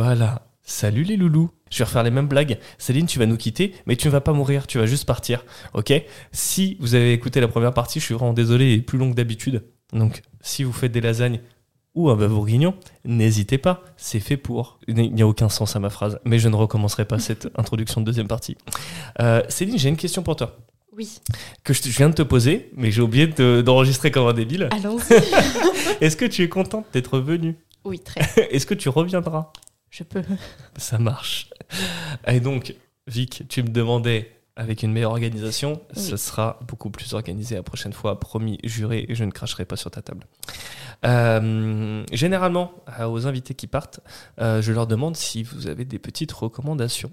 Voilà. Salut les loulous. Je vais refaire les mêmes blagues. Céline, tu vas nous quitter, mais tu ne vas pas mourir, tu vas juste partir. Ok? Si vous avez écouté la première partie, je suis vraiment désolé, elle est plus longue d'habitude. Donc, si vous faites des lasagnes ou un bœuf bourguignon, n'hésitez pas, c'est fait pour. Il n'y a aucun sens à ma phrase, mais je ne recommencerai pas cette introduction de deuxième partie. Euh, Céline, j'ai une question pour toi. Oui. Que je, viens de te poser, mais j'ai oublié de- d'enregistrer comme un débile. Allons-y. Est-ce que tu es contente d'être venue? Oui, très. Est-ce que tu reviendras? Je peux. Ça marche. Et donc, Vic, tu me demandais avec une meilleure organisation, Oui. ce sera beaucoup plus organisé la prochaine fois, promis, juré, je ne cracherai pas sur ta table. Euh, généralement, euh, aux invités qui partent, euh, je leur demande si vous avez des petites recommandations.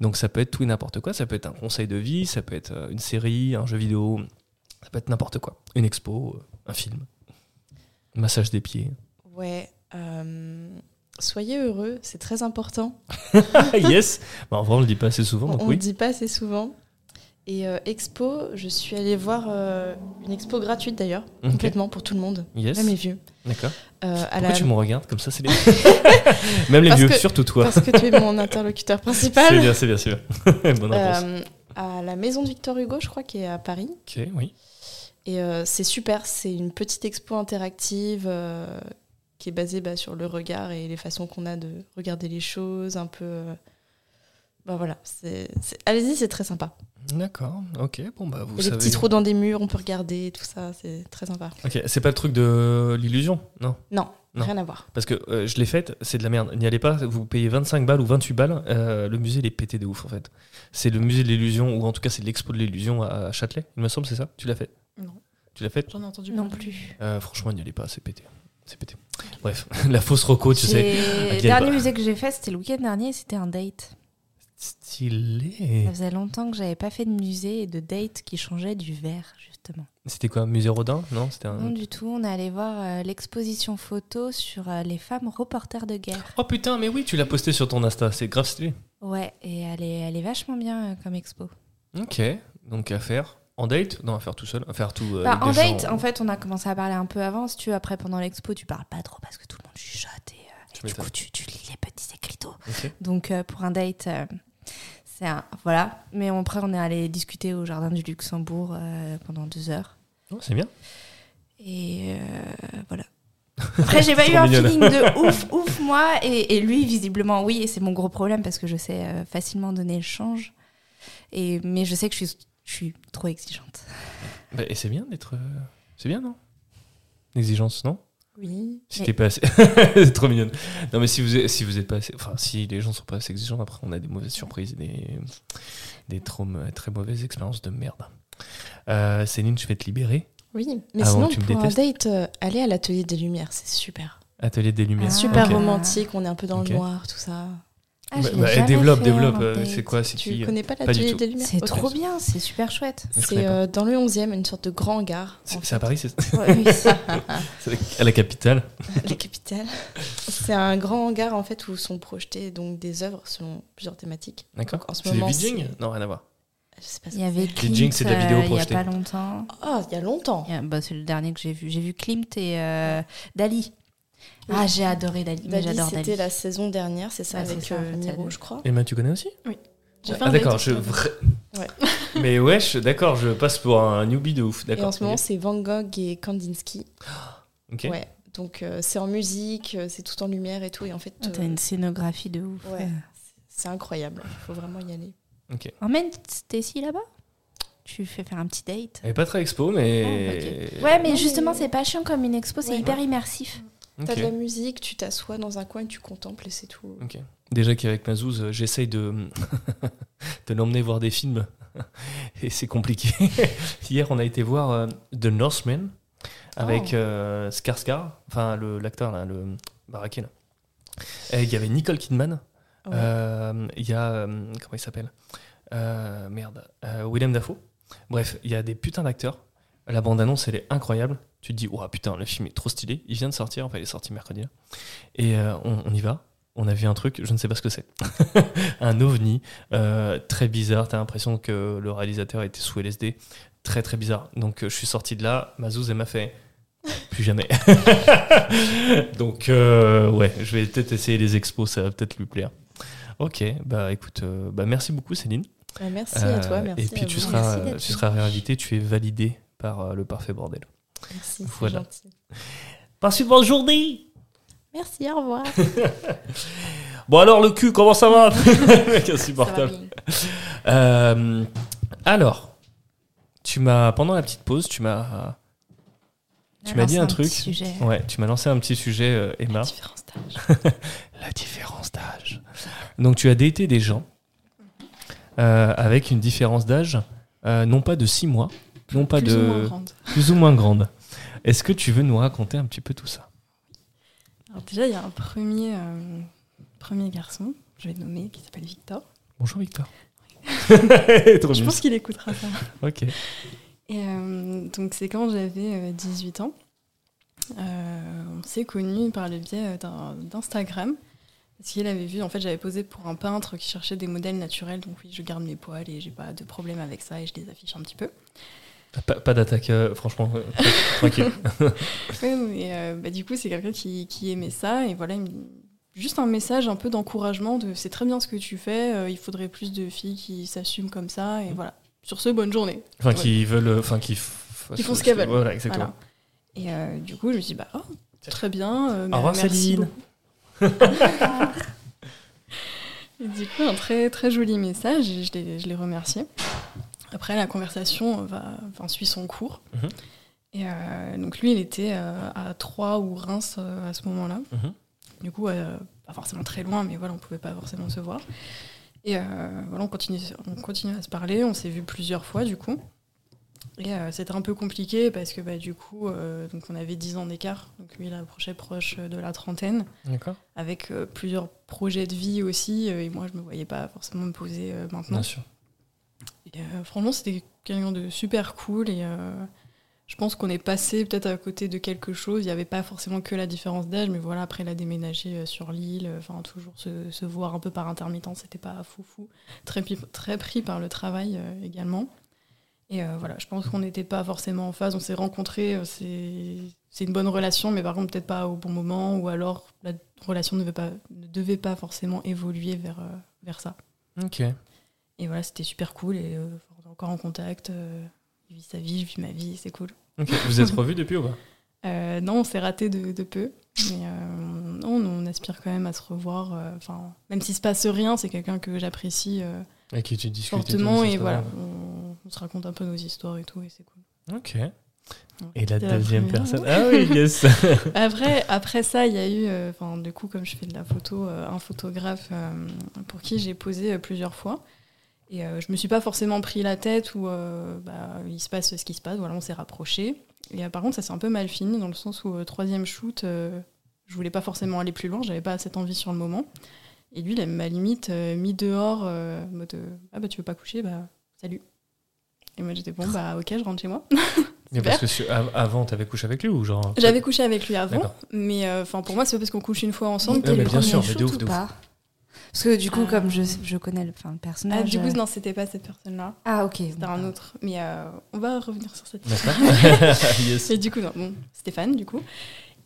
Donc ça peut être tout et n'importe quoi, ça peut être un conseil de vie, ça peut être une série, un jeu vidéo, ça peut être n'importe quoi. Une expo, un film, massage des pieds. Ouais. euh, Soyez heureux, c'est très important. yes Bah, En vrai, on le dit pas assez souvent, donc on ne oui. le dit pas assez souvent. Et euh, expo, je suis allée voir euh, une expo gratuite d'ailleurs, complètement pour tout le monde, Yes, même les vieux. d'accord. Euh, Pourquoi la- tu me regardes comme ça, c'est les... Même les Parce vieux, que- surtout toi. Parce que tu es mon interlocuteur principal. C'est bien, c'est bien, c'est bien. Bonne réponse. Euh, à la maison de Victor Hugo, je crois, qui est à Paris. Ok, oui. Et c'est super, c'est une petite expo interactive qui est basée bah, sur le regard et les façons qu'on a de regarder les choses, un peu. euh, Bah voilà, allez-y, c'est très sympa. D'accord, ok, bon bah vous a savez. des petits trous dans des murs, on peut regarder, tout ça, c'est très sympa. Ok, c'est pas le truc de l'illusion, non? Non, Non. rien à voir. Parce que euh, je l'ai faite, c'est de la merde. N'y allez pas, vous payez 25 balles ou 28 balles, euh, le musée il est pété de ouf en fait. C'est le musée de l'illusion, ou en tout cas c'est l'expo de l'illusion à Châtelet, il me semble, c'est ça? Tu l'as fait? Non. Tu l'as fait J'en ai entendu Non plus. Euh, Franchement, n'y allez pas, c'est pété. C'est pété. Bref, la fausse reco, tu sais. Le dernier bah. musée que j'ai fait, c'était le week-end dernier, c'était un date. Stylé. Ça faisait longtemps que j'avais pas fait de musée et de date qui changeait du verre, justement. C'était quoi Musée Rodin Non, c'était un. Non, du tout, on est allé voir euh, l'exposition photo sur euh, les femmes reporters de guerre. Oh putain, mais oui, tu l'as posté sur ton Insta, c'est grave stylé. Ouais, et elle est, elle est vachement bien euh, comme expo. Ok, donc à faire en date? Non, à faire tout seul, à faire tout. euh, Bah, en date, gens. en fait, on a commencé à parler un peu avant. Si tu veux, après, pendant l'expo, tu parles pas trop parce que tout le monde chuchote et, euh, et du coup, tu, tu lis les petits écriteaux. Ok. Donc, euh, pour un date, c'est un. Voilà. Mais après, on est allé discuter au jardin du Luxembourg pendant deux heures. Oh, c'est bien. Et voilà. Après, j'ai pas eu un mignonne. feeling de ouf, ouf, moi. Et, et lui, visiblement, oui. Et c'est mon gros problème parce que je sais facilement donner le change. Et, mais je sais que je suis, je suis trop exigeante. Bah, et c'est bien d'être. euh, C'est bien, non? L'exigence, non? Oui. Si Mais- t'es pas assez. c'est trop mignonne. Non, mais si vous, êtes, si vous êtes pas assez. Enfin, si les gens sont pas assez exigeants, après, on a des mauvaises surprises, des, des trop, très mauvaises expériences de merde. Euh, Céline, je vais te libérer. Oui, mais sinon, pour un détestes. date, euh, allez à l'atelier des Lumières, c'est super. Atelier des Lumières. Ah. Super romantique, on est un peu dans le noir, tout ça. Ah, Bah, bah, développe, fait, développe. un euh, c'est quoi C'est Tu qui connais pas du l'atelier des Lumières C'est trop bien, c'est super chouette. C'est euh, dans le 11e, une sorte de grand hangar. C'est à. Paris, c'est Ouais, oui, à la capitale. La capitale. C'est un grand hangar en fait où sont projetées donc des œuvres selon plusieurs thématiques. D'accord. C'est Beijing c'est- Non, rien à voir. Je sais pas il y avait Klimt c'est de la vidéo euh, il y a pas longtemps. Ah, il y a longtemps. A- bah, c'est le dernier que j'ai vu. J'ai vu Klimt et euh, Dali. Oui. Ah, j'ai adoré Dali. mais Dali, J'adore c'était la saison dernière, c'est ça, avec ça, euh, Miro, je crois. Emma, tu connais aussi fait Ah d'accord, je... Ouais. Mais wesh, d'accord, je passe pour un newbie de ouf. Et D'accord. en ce moment, c'est Van Gogh et Kandinsky. Ok. Ouais. Donc euh, c'est en musique, euh, c'est tout en lumière et tout. Et en fait, Ah, T'as euh, une scénographie de ouf. ouais, c'est incroyable. Il faut vraiment y aller. ok. Emmène Stacy là-bas Tu fais faire un petit date Elle est pas très expo, mais. Ah, Ouais, mais Non, justement, mais- c'est pas chiant comme une expo, c'est Ouais. hyper immersif. T'as de la musique, tu t'assois dans un coin et tu contemples et c'est tout. Ok. Déjà qu'avec Mazouz, euh, j'essaye de, de l'emmener voir des films. Et c'est compliqué. Hier, on a été voir euh, The Northman avec Oh. euh, Skarsgård, enfin le- l'acteur, là, le là. Et il y avait Nicole Kidman. Euh, Il y a. euh, comment il s'appelle? Merde. Willem Dafoe. Bref, il y a des putains d'acteurs. La bande-annonce, elle est incroyable. Tu te dis, oh putain, le film est trop stylé. Il vient de sortir, enfin, il est sorti mercredi. là. Et euh, on, on y va. On a vu un truc, je ne sais pas ce que c'est. un ovni, euh, très bizarre. T'as l'impression que le réalisateur était sous LSD. Très, très bizarre. Donc, euh, je suis sorti de là. Mazouz, elle m'a fait. plus jamais. Donc, euh, ouais, je vais peut-être essayer les expos, ça va peut-être lui plaire. Ok, bah écoute, bah, merci beaucoup Céline. Bah, merci à toi, merci Et puis à tu vous. seras, Merci tu seras réinvité, tu es validé par euh, le Parfait Bordel. Merci, Voilà. gentil. Passe une bonne journée Merci, au revoir. Bon alors le cul, comment ça va? Mec insupportable. Euh, alors, tu m'as pendant la petite pause, tu m'as Tu m'as dit un truc. Sujet. ouais, tu m'as lancé un petit sujet euh, Emma, Différence d'âge. la différence d'âge. Donc tu as daté des gens euh, avec une différence d'âge euh, non pas de 6 mois, non pas Plus de ou moins grande. plus ou moins grande. Est-ce que tu veux nous raconter un petit peu tout ça? Alors déjà, il y a un premier, euh, premier garçon, je vais le nommer, qui s'appelle Victor. Bonjour Victor. Je pense qu'il écoutera ça. Ok. Et euh, donc c'est quand j'avais euh, 18 ans. Euh, on s'est connus par le biais d'Instagram. Parce qu'il avait vu, en fait, j'avais posé pour un peintre qui cherchait des modèles naturels. Donc oui, je garde mes poils et j'ai pas de problème avec ça et je les affiche un petit peu. Pas, pas d'attaque, euh, franchement, euh, tranquille. Et, euh, bah, du coup, c'est quelqu'un qui, qui aimait ça. Et voilà, juste un message un peu d'encouragement de c'est très bien ce que tu fais, euh, il faudrait plus de filles qui s'assument comme ça. Et voilà. Sur ce, bonne journée. Enfin, Ouais. qui veulent, enfin, qui, font ce qu'elles veulent. Voilà, exactement. Voilà. Et euh, du coup, je me suis dit, bah, oh, très bien. euh, Au revoir, Céline. Et du coup, un très, très joli message et je l'ai, je l'ai remercié. Après, la conversation va, enfin, suit son cours. Mhm. Et euh, donc, lui, il était euh, à Troyes ou Reims euh, à ce moment-là. Mhm. Du coup, pas forcément très loin, mais voilà, on pouvait pas forcément se voir. Et voilà, on continue, on continue à se parler. On s'est vu plusieurs fois, du coup. Et c'était un peu compliqué parce que, bah, du coup, donc on avait 10 ans d'écart. Donc lui, il approchait proche de la trentaine, D'accord. avec plusieurs projets de vie aussi. et moi, je me voyais pas forcément me poser maintenant. Bien sûr. Euh, franchement, c'était quelqu'un de super cool. Et euh, je pense qu'on est passé peut-être à côté de quelque chose. Il n'y avait pas forcément que la différence d'âge, mais voilà, après, il a déménagé euh, sur l'île. Enfin, toujours se, voir un peu par intermittence, c'était pas foufou. Très, pi- très pris par le travail également. Et voilà, je pense qu'on n'était pas forcément en phase. On s'est rencontrés, c'est une bonne relation, mais par contre, peut-être pas au bon moment, ou alors la relation ne devait pas, ne devait pas forcément évoluer vers, vers ça. Ok. Et voilà, c'était super cool et euh, on est encore en contact. euh, il vit sa vie, je vis ma vie, c'est cool. Vous êtes revus depuis ou pas? Euh, non, on s'est raté de, de peu, mais non, on aspire quand même à se revoir. Enfin, même s'il se passe rien, c'est quelqu'un que j'apprécie Avec qui tu fortement et, tout, et voilà, on, on se raconte un peu nos histoires et tout et c'est cool. Ok. Et la deuxième personne. Ah oui, yes. Après, après ça, il y a eu, enfin, du coup, comme je fais de la photo, un photographe pour qui j'ai posé plusieurs fois. Et euh, je me suis pas forcément pris la tête où euh, bah, il se passe ce qui se passe. Voilà, on s'est rapprochés. Et euh, par contre, ça s'est un peu mal fini dans le sens où, euh, troisième shoot, euh, je voulais pas forcément aller plus loin, j'avais pas cette envie sur le moment. Et lui, il m'a limite euh, mis dehors, euh, en mode Ah bah tu veux pas coucher, bah salut. Et moi j'étais bon, bah ok, je rentre chez moi. Mais parce que avant, t'avais couché avec lui ou genre J'avais couché avec lui avant, mais euh, enfin pour moi, c'est parce qu'on couche une fois ensemble. Ouais, mais que- bien sûr, Premier mais de shoot ouf, de ouf. Parce que du coup, Ah. comme je, je connais le, enfin, le Ah, personnage. du coup, euh, non, c'était pas cette personne-là. Ah, ok. C'était un autre. Mais euh, on va revenir sur cette yes. Et du coup, non, bon, Stéphane, du coup.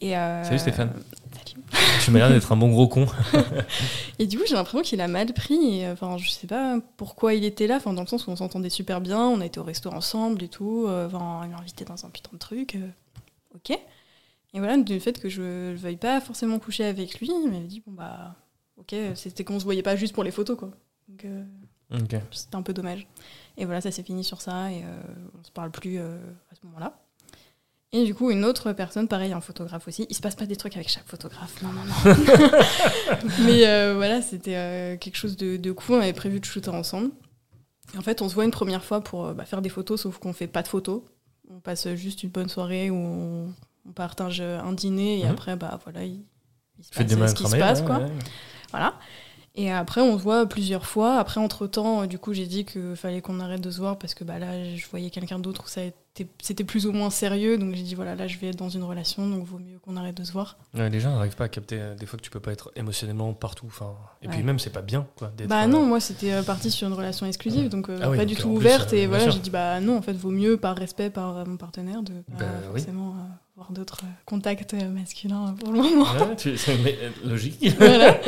Et, euh, Salut, Stéphane. Salut. Tu m'as l'air d'être un bon gros con. Et du coup, j'ai l'impression qu'il a mal pris. Et, Enfin, je sais pas pourquoi il était là. Enfin, dans le sens où on s'entendait super bien. On a été au resto ensemble et tout. Enfin, il m'a invité dans un putain de truc. ok. Et voilà, du fait que je ne veuille pas forcément coucher avec lui, il m'avait dit bon bah, ok, c'était qu'on se voyait pas juste pour les photos quoi. Donc, euh. C'était un peu dommage. Et voilà, ça s'est fini sur ça et euh, on se parle plus euh, à ce moment-là. Et du coup, une autre personne, pareil, un photographe aussi. Il se passe pas des trucs avec chaque photographe, non, non, non. Mais euh, voilà, c'était euh, quelque chose de, de cool. On avait prévu de shooter ensemble. Et en fait, on se voit une première fois pour bah, faire des photos, sauf qu'on fait pas de photos. On passe juste une bonne soirée où on, on partage un dîner et Mhm. après, bah voilà, il, il se passe ce qui se passe, ouais, quoi. ouais. Voilà. Et après, on se voit plusieurs fois. Après, entre-temps, du coup, j'ai dit qu'il fallait qu'on arrête de se voir parce que bah, là, je voyais quelqu'un d'autre où ça c'était- plus ou moins sérieux. Donc j'ai dit, voilà, là, je vais être dans une relation, donc vaut mieux qu'on arrête de se voir. Ouais, les gens n'arrivent pas à capter euh, des fois que tu peux pas être émotionnellement partout. Enfin, et puis même, c'est pas bien quoi. Bah euh, non, moi, c'était euh, parti sur une relation exclusive, donc Ah oui, pas donc du tout plus, ouverte. et voilà, j'ai dit, bah non, en fait, vaut mieux, par respect par mon partenaire, de Bah forcément avoir d'autres contacts masculins pour le moment. ouais, tu- mais, logique. voilà.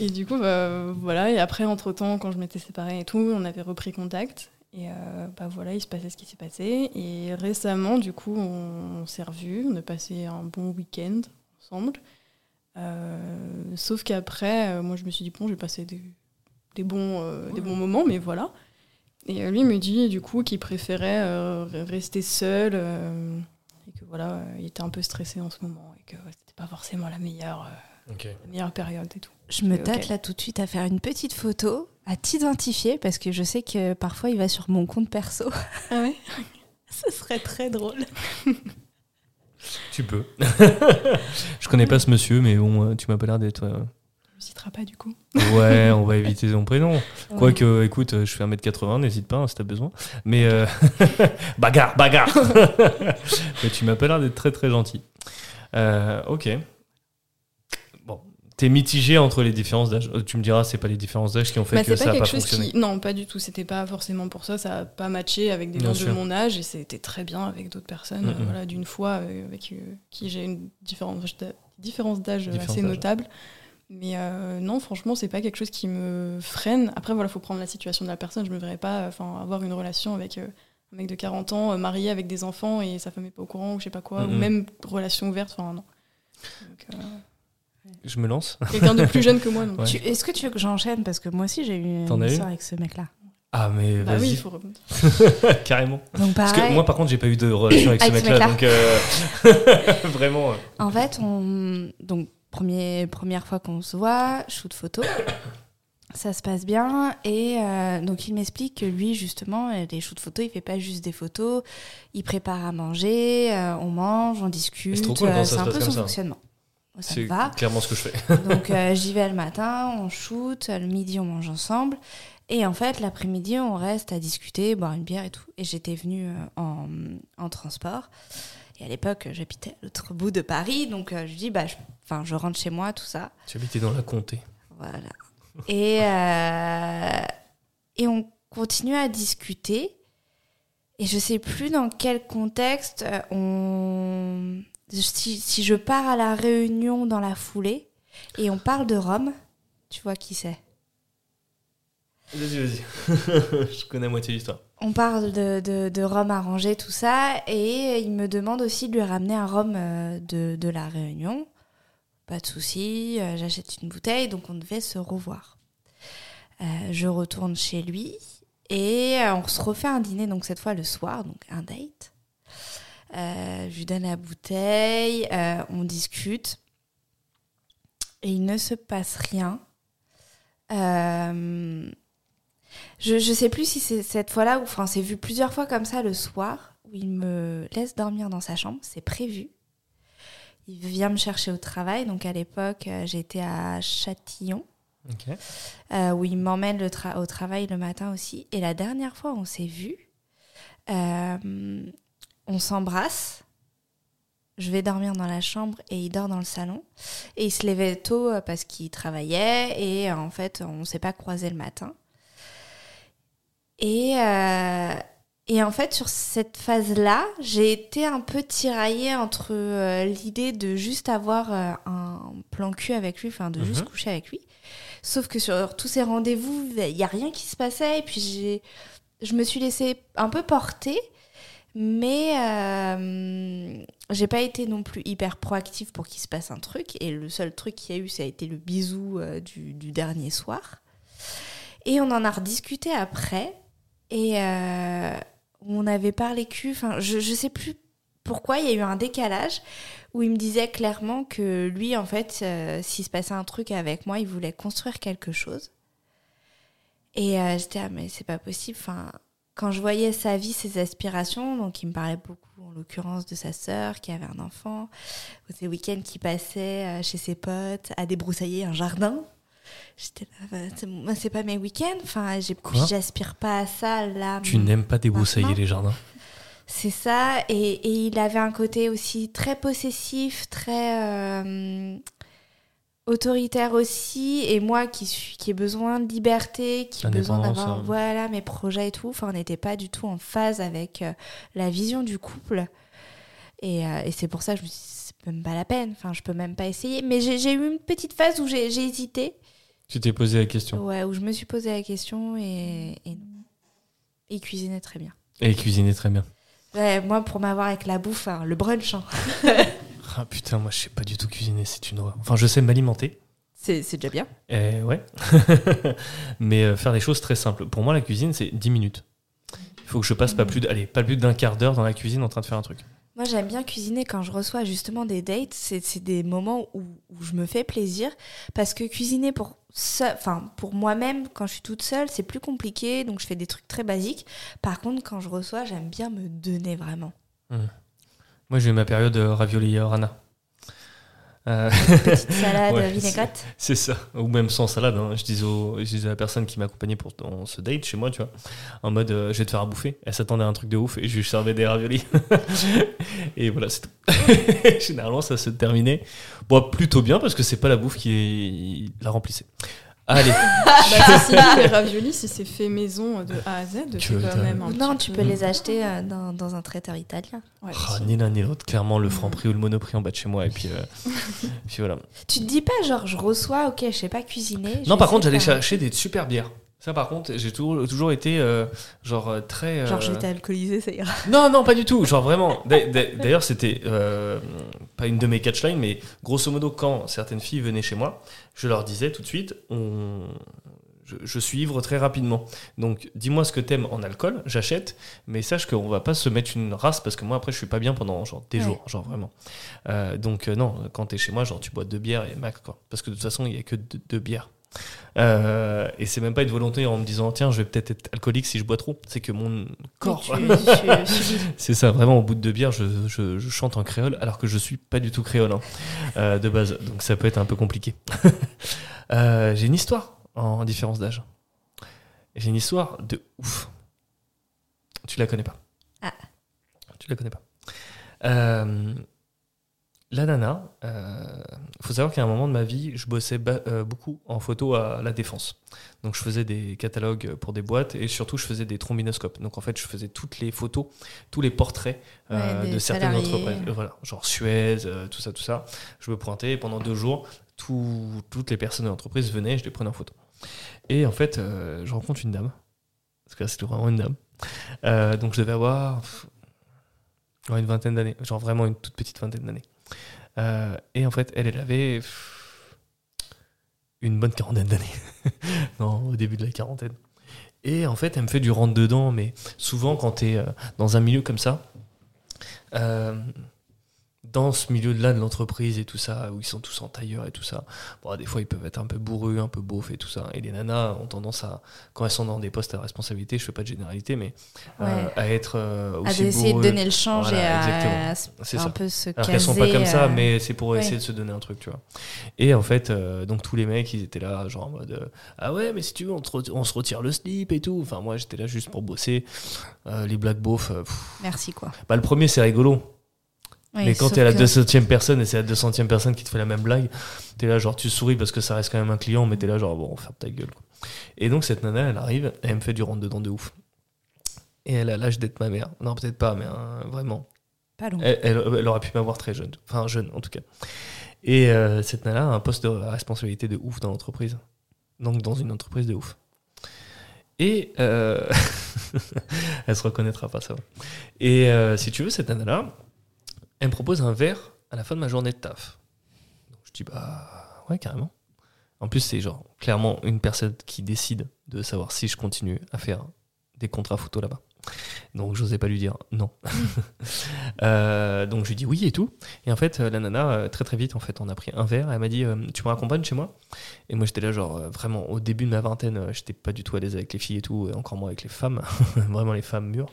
Et du coup, bah, voilà. Et après, entre-temps, quand je m'étais séparée et tout, on avait repris contact. Et euh, bah voilà, il se passait ce qui s'est passé. Et récemment, du coup, on, on s'est revus. On a passé un bon week-end ensemble. Euh, sauf qu'après, euh, moi, je me suis dit, bon, j'ai passé des, des bons, des bons moments, mais voilà. Et lui me dit, du coup, qu'il préférait rester seul. et que voilà, il était un peu stressé en ce moment. Et que c'était pas forcément la meilleure, la meilleure période et tout. Je me tâte là tout de suite à faire une petite photo, à t'identifier, parce que je sais que parfois il va sur mon compte perso. Ah ouais Ce serait très drôle. Tu peux. je connais pas ce monsieur, mais bon, euh, tu m'as pas l'air d'être. euh, Je ne citerai pas du coup. Ouais, on va éviter son prénom. Quoique, écoute, euh, je fais 1m80, n'hésite pas hein, si t'as besoin. Mais euh, bagarre, bagarre Mais tu m'as pas l'air d'être très très gentil. Euh, ok. T'es mitigé entre les différences d'âge. Euh, Tu me diras, c'est pas les différences d'âge qui ont fait Bah, que ça pas a quelque pas fonctionné. qui. Non, pas du tout. C'était pas forcément pour ça. Ça a pas matché avec des gens de mon âge et c'était très bien avec d'autres personnes. Euh, voilà, d'une fois euh, avec euh, qui j'ai une différence d'âge assez notable. Mais non, franchement, c'est pas quelque chose qui me freine. Après, voilà, faut prendre la situation de la personne. Je me verrais pas, enfin, avoir une relation avec un mec de 40 ans, marié avec des enfants et sa femme est pas au courant ou je sais pas quoi, ou même relation ouverte. Enfin, non. Donc, Je me lance Quelqu'un de plus jeune que moi, donc. Ouais. Tu- Est-ce que tu veux que j'enchaîne? Parce que moi aussi j'ai eu une histoire avec ce mec-là. Ah, mais Bah oui, vas-y, il faut remonter. carrément. Donc Parce que moi, par contre, j'ai pas eu de relation avec ce Avec ce mec-là, donc euh, vraiment. euh, en fait, on... donc premier, première fois qu'on se voit, shoot photo. Ça se passe bien et euh, donc il m'explique que lui justement les shoots photos il fait pas juste des photos, il prépare à manger, euh, on mange, on discute, C'est cool euh, un peu son ça. fonctionnement. Moi, ça me C'est clairement ce que je fais. Donc euh, j'y vais le matin, on shoot, le midi on mange ensemble. Et en fait, l'après-midi, on reste à discuter, boire une bière et tout. Et j'étais venue euh, en, en transport. Et à l'époque, j'habitais à l'autre bout de Paris. Donc euh, je dis, bah, je, je rentre chez moi, tout ça. Tu habitais dans la comté. Voilà. Et, euh, et on continue à discuter. Et je sais plus dans quel contexte on. Si, si je pars à la réunion dans la foulée et on parle de Rome, tu vois qui c'est Vas-y, vas-y. je connais à moitié l'histoire. On parle de, de, de rhum arrangé, tout ça, et il me demande aussi de lui ramener un rhum euh, de, de la Réunion. Pas de souci, euh, j'achète une bouteille, donc on devait se revoir. Euh, je retourne chez lui et on se refait un dîner, donc cette fois le soir, donc un date. Euh, je lui donne la bouteille, euh, on discute et il ne se passe rien. Euh, je, ne sais plus si c'est cette fois-là ou enfin c'est vu plusieurs fois comme ça le soir où il me laisse dormir dans sa chambre, c'est prévu. Il vient me chercher au travail, donc à l'époque j'étais à Châtillon, euh, où il m'emmène tra- au travail le matin aussi. Et la dernière fois on s'est vu, euh, on s'embrasse. Je vais dormir dans la chambre et il dort dans le salon. Et il se levait tôt euh, parce qu'il travaillait et euh, en fait on s'est pas croisé le matin. Et, euh, et en fait, sur cette phase-là, j'ai été un peu tiraillée entre euh, l'idée de juste avoir euh, un plan cul avec lui, enfin de juste Mhm. coucher avec lui. Sauf que sur tous ces rendez-vous, il n'y a rien qui se passait. Et puis j'ai, je me suis laissée un peu porter. Mais euh, j'ai pas été non plus hyper proactive pour qu'il se passe un truc. Et le seul truc qu'il y a eu, ça a été le bisou euh, du, du dernier soir. Et on en a rediscuté après. Et euh, on avait parlé cul. Enfin, je, je sais plus pourquoi il y a eu un décalage où il me disait clairement que lui, en fait, euh, s'il se passait un truc avec moi, il voulait construire quelque chose. Et j'étais, ah, mais c'est pas possible. Enfin, quand je voyais sa vie, ses aspirations, donc il me parlait beaucoup, en l'occurrence, de sa sœur qui avait un enfant, ou ses week-ends qu'il passait euh, chez ses potes à débroussailler un jardin. J'étais là, bah, moi, c'est pas mes week-ends. Enfin, j'aspire pas à ça là. Tu n'aimes pas débroussailler Maintenant les jardins? C'est ça, et, et il avait un côté aussi très possessif, très euh, autoritaire aussi, et moi qui suis qui ai besoin de liberté, qui ai besoin d'avoir hein. voilà mes projets et tout. Enfin, on n'était pas du tout en phase avec euh, la vision du couple, et, euh, et c'est pour ça que je me suis dit c'est même pas la peine. Enfin, je peux même pas essayer. Mais j'ai j'ai eu une petite phase où j'ai j'ai hésité, Tu t'es posé la question. ouais, où je me suis posé la question et, et. Il cuisinait très bien. Et cuisiner très bien. Ouais, moi, pour m'avoir avec la bouffe, hein, le brunch, hein, Ah putain, moi je sais pas du tout cuisiner, c'est une horreur. Enfin, je sais m'alimenter. c'est c'est déjà bien. Eh ouais. Mais euh, faire des choses très simples. Pour moi, la cuisine, c'est 10 minutes. Il faut que je passe pas plus, d'- allez, pas plus d'un quart d'heure dans la cuisine en train de faire un truc. Moi, j'aime bien cuisiner quand je reçois justement des dates. C'est c'est des moments où, où je me fais plaisir. Parce que cuisiner pour, seul- enfin, pour moi-même, quand je suis toute seule, c'est plus compliqué. Donc, je fais des trucs très basiques. Par contre, quand je reçois, j'aime bien me donner vraiment. Moi, j'ai eu ma période euh, ravioli rana. Euh, Petite salade Ouais, vinaigrette. c'est ça. Ou même sans salade. hein. Je, disais au- je disais à la personne qui m'accompagnait pour dans ce date chez moi, tu vois, en mode euh, je vais te faire à bouffer. Elle s'attendait à un truc de ouf et je lui servais des raviolis. et voilà, c'est tout. Généralement, ça se terminait bon, plutôt bien parce que c'est pas la bouffe qui la remplissait. Allez, Bah, ceci dit, les raviolis, si c'est fait maison de A à Z, Tu c'est quand même un Non, petit tu peu- peux les acheter euh, dans, dans un traiteur italien. Ouais, Ah, si. ni l'un ni l'autre, clairement le franc prix ou le monoprix en bas de chez moi et puis, euh, puis voilà. Tu te dis pas, genre, je reçois, ok, je sais pas cuisiner. Non, par contre, j'allais chercher des super bières. Ça, par contre, j'ai toujours, toujours été euh, genre euh, très. faire- Genre, je euh, vais t'alcooliser, ça ira. Non, non, pas du tout. Genre vraiment. D'a- d'a- D'ailleurs, c'était euh, pas une de mes catchlines, mais grosso modo, quand certaines filles venaient chez moi, je leur disais tout de suite, on... je, je suis ivre très rapidement. Donc, dis-moi ce que t'aimes en alcool, j'achète, mais sache qu'on va pas se mettre une race parce que moi, après, je suis pas bien pendant genre des Ouais. jours, genre vraiment. Euh, donc, euh, non, quand t'es chez moi, genre tu bois deux bières et max, quoi. Parce que de toute façon, il y a que deux, deux bières. Euh, et c'est même pas une volonté en me disant tiens je vais peut-être être alcoolique si je bois trop c'est que mon corps c'est ça, vraiment, au bout de deux bières, je, je- je chante en créole, alors que je suis pas du tout créole hein, euh, de base. Donc ça peut être un peu compliqué. Euh, J'ai une histoire en différence d'âge. J'ai une histoire de ouf. Tu la connais pas. Ah. Tu la connais pas. La nana, euh, faut savoir qu'à un moment de ma vie, je bossais euh, beaucoup en photo à la défense. Donc je faisais des catalogues pour des boîtes et surtout je faisais des trombinoscopes. Donc en fait, je faisais toutes les photos, tous les portraits euh, Ouais, de certaines salariés. entreprises. Voilà, genre Suez, tout ça, tout ça. Je me pointais et pendant deux jours, tout- toutes les personnes de l'entreprise venaient, je les prenais en photo. Et en fait, je rencontre une dame. Parce que là, c'était vraiment une dame. Donc je devais avoir une vingtaine d'années, genre vraiment une toute petite vingtaine d'années. Euh, et en fait, elle, avait une bonne quarantaine d'années. au début de la quarantaine. Et en fait, elle me fait du rentre-dedans, mais souvent quand tu es dans un milieu comme ça, euh, dans ce milieu-là de l'entreprise et tout ça, où ils sont tous en tailleur et tout ça, bon, des fois ils peuvent être un peu bourrus, un peu beaufs et tout ça. Et les nanas ont tendance à, quand elles sont dans des postes à responsabilité, je fais pas de généralité, mais euh, Ouais. à être euh, À aussi essayer de donner le change Voilà, et à, à un ça. peu se Alors qu'elles sont pas comme caser, ça, euh, mais c'est pour ouais. essayer de se donner un truc, tu vois. Et en fait, euh, donc tous les mecs, ils étaient là, genre en mode euh, Ah ouais, mais si tu veux, on, te on se retire le slip et tout. Enfin, moi, j'étais là juste pour bosser. Euh, les black beaufs, euh. Merci, quoi. bah, le premier, c'est rigolo. Oui, mais quand t'es la que- 200ème personne et c'est la 200ème personne qui te fait la même blague, t'es là, genre, tu souris parce que ça reste quand même un client, mais t'es là, genre, bon, ferme ta gueule. quoi. Et donc, cette nana, elle arrive, et elle me fait du rentre-dedans de ouf. Et elle a l'âge d'être ma mère. Non, peut-être pas, mais hein, vraiment. Pas long. Elle, elle- elle aurait pu m'avoir très jeune. Enfin, jeune, en tout cas. Et euh, cette nana a un poste de responsabilité de ouf dans l'entreprise. Donc, dans une entreprise de ouf. Et euh, elle se reconnaîtra pas, ça. Et euh, si tu veux, cette nana-là, elle me propose un verre à la fin de ma journée de taf. Donc, je dis, bah, ouais, carrément. En plus, c'est genre clairement une personne qui décide de savoir si je continue à faire des contrats photo là-bas. Donc, j'osais pas lui dire non. Euh, donc, je lui dis oui et tout. Et en fait, euh, la nana, euh, très très vite, en fait, on a pris un verre. Elle m'a dit, tu me raccompagnes chez moi? Et moi, j'étais là, genre, vraiment, au début de ma vingtaine, j'étais pas du tout à l'aise avec les filles et tout, et encore moins avec les femmes, vraiment les femmes mûres.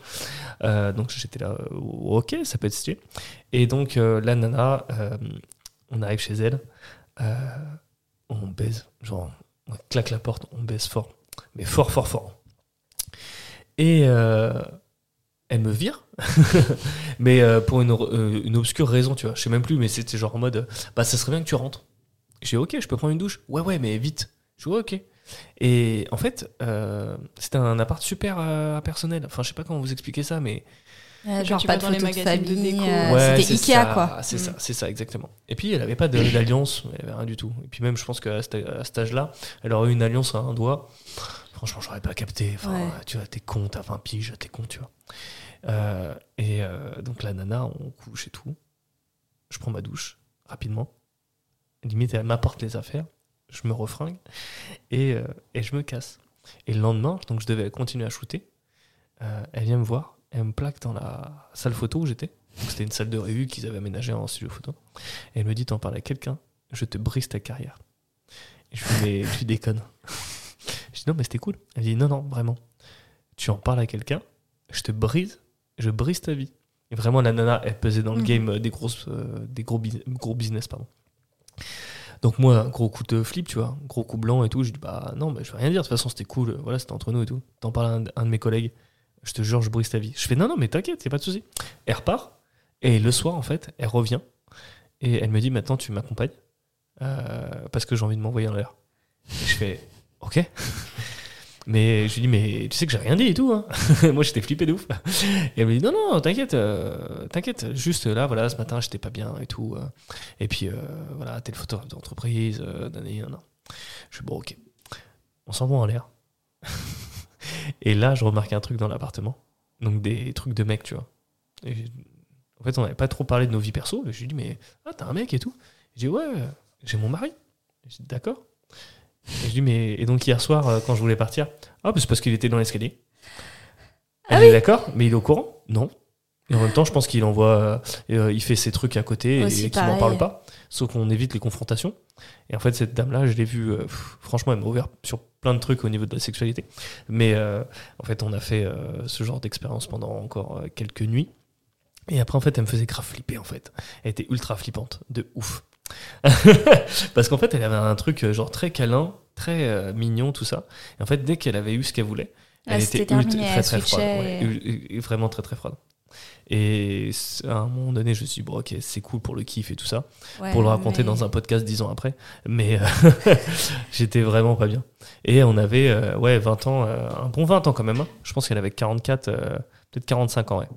Euh, donc, j'étais là, euh, ok, ça peut être stylé. Et donc, euh, la nana, on arrive chez elle, on baise, genre, on claque la porte, on baise fort, mais fort, fort, fort. Et euh, elle me vire, mais euh, pour une, euh, une obscure raison, tu vois. Je sais même plus, mais c'était genre en mode, bah ça serait bien que tu rentres. J'ai dit, ok, je peux prendre une douche. Ouais, ouais, mais vite. Je dis, ouais, ok. Et en fait, euh, c'était un appart super euh, personnel. Enfin, je sais pas comment vous expliquer ça, mais Euh, Que genre pas de dans les photos de magazines de famille. déco. Ouais, C'était Ikea, ça, quoi. C'est Mm. ça, c'est ça, exactement. Et puis, elle avait pas d'alliance, elle avait rien du tout. Et puis, même, je pense qu'à cet âge-là, elle aurait eu une alliance à un doigt. Franchement, j'aurais pas capté. Enfin, Ouais. tu vois, t'es con, t'as 20 piges, t'es con, tu vois. Euh, et euh, donc, la nana, on couche et tout. Je prends ma douche, rapidement. Limite, elle m'apporte les affaires. Je me refringue et, euh, et je me casse. Et le lendemain, donc je devais continuer à shooter. Euh, elle vient me voir, elle me plaque dans la salle photo où j'étais. C'était une salle de réu qu'ils avaient aménagée en studio photo. Et elle me dit T'en parles à quelqu'un, je te brise ta carrière. Et je lui dis Mais tu déconnes. Je dis Non, mais c'était cool. Elle dit Non, non, vraiment. Tu en parles à quelqu'un, je te brise, je brise ta vie. Et vraiment, la nana, elle pesait dans le Mhm. game euh, des, grosses, euh, des gros, gros business. Pardon. Donc, moi, gros coup de flip, tu vois, gros coup blanc et tout. Je dis Bah non, mais je vais rien dire. De toute façon, c'était cool. Voilà, c'était entre nous et tout. T'en parles à un, un de mes collègues, je te jure, je brise ta vie. Je fais Non, non, mais t'inquiète, y a pas de souci. Elle repart. Et le soir, en fait, elle revient. Et elle me dit Maintenant, tu m'accompagnes. euh, parce que j'ai envie de m'envoyer en l'air. Et je fais Ok. Mais je lui dis, mais tu sais que j'ai rien dit et tout. Hein. Moi, j'étais flippé de ouf. Et elle me dit, non, non, t'inquiète, euh, t'inquiète. Juste là, voilà, ce matin, j'étais pas bien et tout. euh. et puis, euh, voilà, t'es le photographe d'entreprise. Euh, nanani, nan, nan. Je suis bon, ok. On s'envoie en l'air. et là, je remarque un truc dans l'appartement. Donc, des trucs de mec, tu vois. J'ai- en fait, on n'avait pas trop parlé de nos vies perso. Je lui dis, mais ah, t'as un mec et tout. Je dis, ouais, j'ai mon mari. Je dis, d'accord. Et je dis, mais. Et donc, hier soir, euh, quand je voulais partir, ah, bah, c'est parce qu'il était dans l'escalier. Ah Elle est d'accord, mais il est au courant? Non. Et en même temps, je pense qu'il envoie. euh, euh, il fait ses trucs à côté et, qu'il pareil. parle pas. Sauf qu'on évite les confrontations. Et en fait, cette dame-là, je l'ai vue. euh, pff, franchement, elle m'a ouvert sur plein de trucs au niveau de la sexualité. Mais euh, en fait, on a fait ce genre d'expérience pendant encore quelques nuits. Et après, en fait, elle me faisait grave flipper, en fait. Elle était ultra flippante, de ouf. Parce qu'en fait, elle avait un truc euh, genre très câlin, très euh, mignon, tout ça. Et en fait, dès qu'elle avait eu ce qu'elle voulait, Ah, elle était ultra- terminé, très elle très froide. ouais, et- vraiment très très froide. Et à un moment donné, je me suis dit, bon, ok, c'est cool pour le kiff et tout ça, Ouais, pour le raconter mais- dans un podcast dix ans après. Mais euh, j'étais vraiment pas bien. Et on avait, euh, ouais, 20 ans, euh, un bon 20 ans quand même. hein. Je pense qu'elle avait 44, euh, peut-être 45 ans, ouais.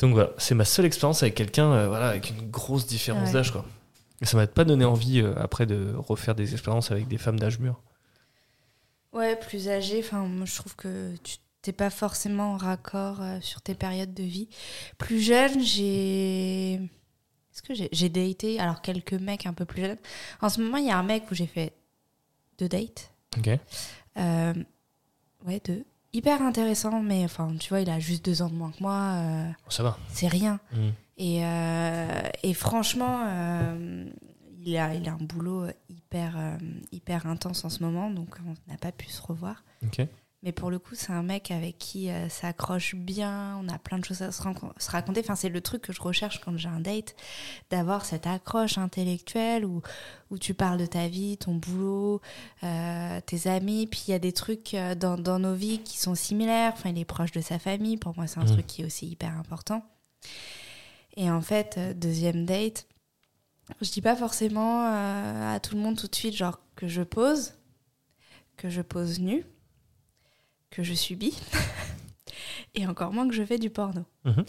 Donc voilà, c'est ma seule expérience avec quelqu'un, voilà, avec une grosse différence Ouais. d'âge, quoi. Ça m'a pas donné envie euh, après de refaire des expériences avec des femmes d'âge mûr. Ouais, plus âgé. Enfin, moi, je trouve que tu t'es pas forcément en raccord euh, sur tes périodes de vie. Plus jeune, j'ai. Est-ce que j'ai j'ai daté alors quelques mecs un peu plus jeunes. En ce moment, il y a un mec où j'ai fait deux dates. Ok. Euh, ouais, deux. Hyper intéressant, mais enfin, tu vois, il a juste deux ans de moins que moi. Ça va. c'est rien. Mm. Et, euh, et franchement, euh, il, a, il a un boulot hyper, euh, hyper intense en ce moment, donc on n'a pas pu se revoir. Mais pour le coup, c'est un mec avec qui euh, ça accroche bien, on a plein de choses à se, raconter. Enfin, c'est le truc que je recherche quand j'ai un date, d'avoir cette accroche intellectuelle où, où tu parles de ta vie, ton boulot, euh, tes amis. Puis il y a des trucs euh, dans, dans nos vies qui sont similaires. Enfin, il est proche de sa famille. Pour moi, c'est un Mhm. truc qui est aussi hyper important. Et en fait, euh, deuxième date, je dis pas forcément euh, à tout le monde tout de suite, genre que je pose, que je pose nu, que je subis, et encore moins que je fais du porno. Mhm.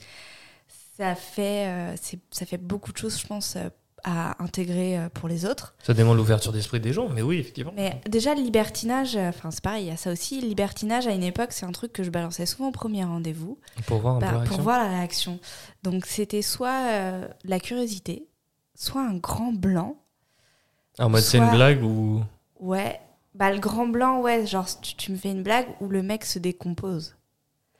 Ça, fait, euh, ça fait beaucoup de choses, je pense, à intégrer euh, pour les autres. Ça demande l'ouverture d'esprit des gens, mais oui, effectivement. Mais déjà, le libertinage, euh, enfin, c'est pareil, il y a ça aussi. Le libertinage, à une époque, c'est un truc que je balançais souvent au premier rendez-vous. Pour voir un Bah, peu la pour réaction. voir la réaction. Donc c'était soit euh, la curiosité, soit un grand blanc. Ah, en mode c'est une blague ou. Ouais, bah le grand blanc, ouais, genre tu, tu me fais une blague où le mec se décompose.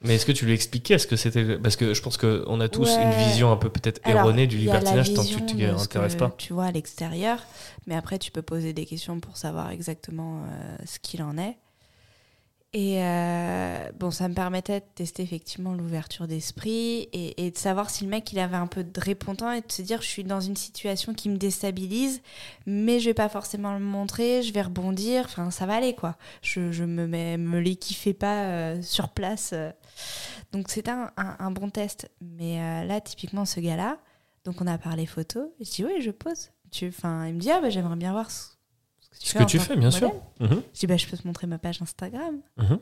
Mais est-ce que tu lui expliquais ce que c'était Parce que je pense qu'on a tous Ouais. une vision un peu peut-être Alors, erronée du libertinage tant que tu t'y intéresses pas. Tu vois à l'extérieur, mais après tu peux poser des questions pour savoir exactement euh, ce qu'il en est. Et euh, bon, ça me permettait de tester effectivement l'ouverture d'esprit et, et de savoir si le mec il avait un peu de répondant et de se dire je suis dans une situation qui me déstabilise, mais je vais pas forcément le montrer, je vais rebondir, enfin ça va aller quoi. Je, je me, mets, me les kiffais pas euh, sur place. euh. Donc c'était un, un- un bon test. Mais euh, là, typiquement ce gars-là, donc on a parlé photo, et je dis oui, je pose. Tu, enfin, il me dit ah bah j'aimerais bien voir ce, ce que tu Ce fais. que en tu fais, que bien sûr. Mhm, Je dis bah je peux te montrer ma page Instagram. mhm.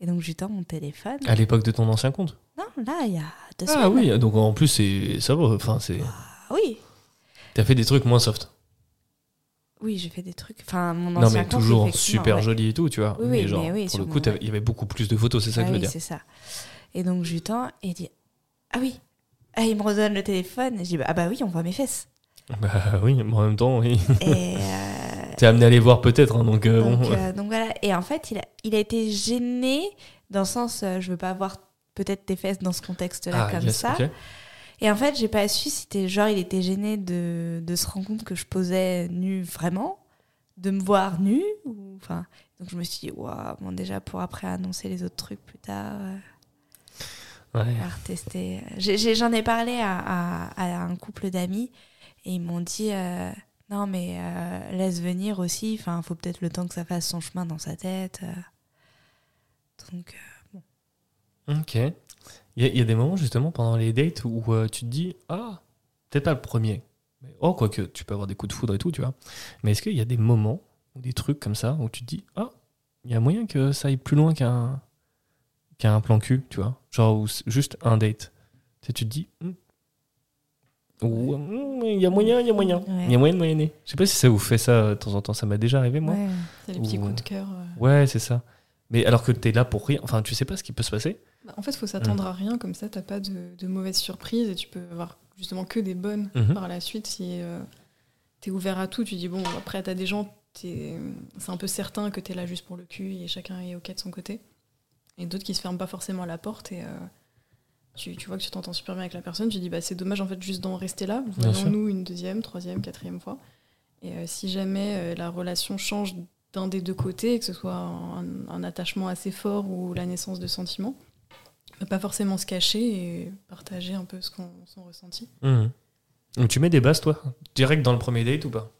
Et donc je lui tends mon téléphone. À l'époque de ton ancien compte? Non, là, il y a deux Ah semaines. oui, donc en plus, c'est ça va. Enfin, c'est. Ah oui. T'as fait des trucs moins soft. Oui, j'ai fait des trucs. Enfin, mon Non, ancien mais compte, toujours super ouais. joli et tout, tu vois. Oui, mais oui, genre, mais oui, pour le coup, il y avait beaucoup plus de photos, c'est ça Ah que je veux oui, dire. c'est ça. Et donc je lui tends et il dit Ah oui. Ah, il me redonne le téléphone. Et je dis Ah bah oui, on voit mes fesses. Bah oui, mais en même temps, oui. Et, euh, T'es amené à les voir peut-être, hein, donc, euh, donc, bon. euh, donc voilà. Et en fait, il a, il a été gêné dans le sens euh, Je veux pas voir peut-être tes fesses dans ce contexte-là Ah, comme yes, ça. Et en fait, j'ai pas su si c'était genre il était gêné de, de se rendre compte que je posais nu vraiment, de me voir nu ou enfin. Donc je me suis dit waouh, bon déjà pour après annoncer les autres trucs plus tard, euh, Ouais. j'ai- J'en ai, parlé à, à- à un couple d'amis et ils m'ont dit euh, non mais euh, laisse venir aussi. Enfin, faut peut-être le temps que ça fasse son chemin dans sa tête. euh. Donc euh, Ok. Il y, a- il y a des moments justement pendant les dates où euh, tu te dis Ah, peut-être pas le premier. Mais, oh, quoique, tu peux avoir des coups de foudre et tout, tu vois. Mais est-ce qu'il y a des moments ou des trucs comme ça où tu te dis Ah, il y a moyen que ça aille plus loin qu'un qu'un plan cul, tu vois? Genre où juste un date. Tu sais, tu te dis Hmm. Ou, hmm, Il y a moyen, il y a moyen. Ouais. Il y a moyen de moyenner. Je sais pas si ça vous fait ça euh, de temps en temps. Ça m'a déjà arrivé, moi. ouais. C'est les petits Ou- coups de cœur. euh. Ouais, c'est ça. Mais alors que t'es là pour rien. Enfin, tu sais pas ce qui peut se passer. Bah, en fait, il faut s'attendre à rien, comme ça, t'as pas de, de mauvaises surprises et tu peux avoir justement que des bonnes Mhm. par la suite. Si euh, t'es ouvert à tout, tu dis bon, après, t'as des gens, c'est un peu certain que t'es là juste pour le cul et chacun est ok de son côté. Et d'autres qui se ferment pas forcément la porte et euh, tu, tu vois que tu t'entends super bien avec la personne, tu dis bah c'est dommage en fait juste d'en rester là. Voyons-nous une deuxième, troisième, quatrième fois. Et euh, si jamais euh, la relation change d'un des deux côtés, que ce soit un, un attachement assez fort ou la naissance de sentiments, pas forcément se cacher et partager un peu ce qu'on son ressenti. Mhm. Donc tu mets des bases, toi Direct dans le premier date ou pas?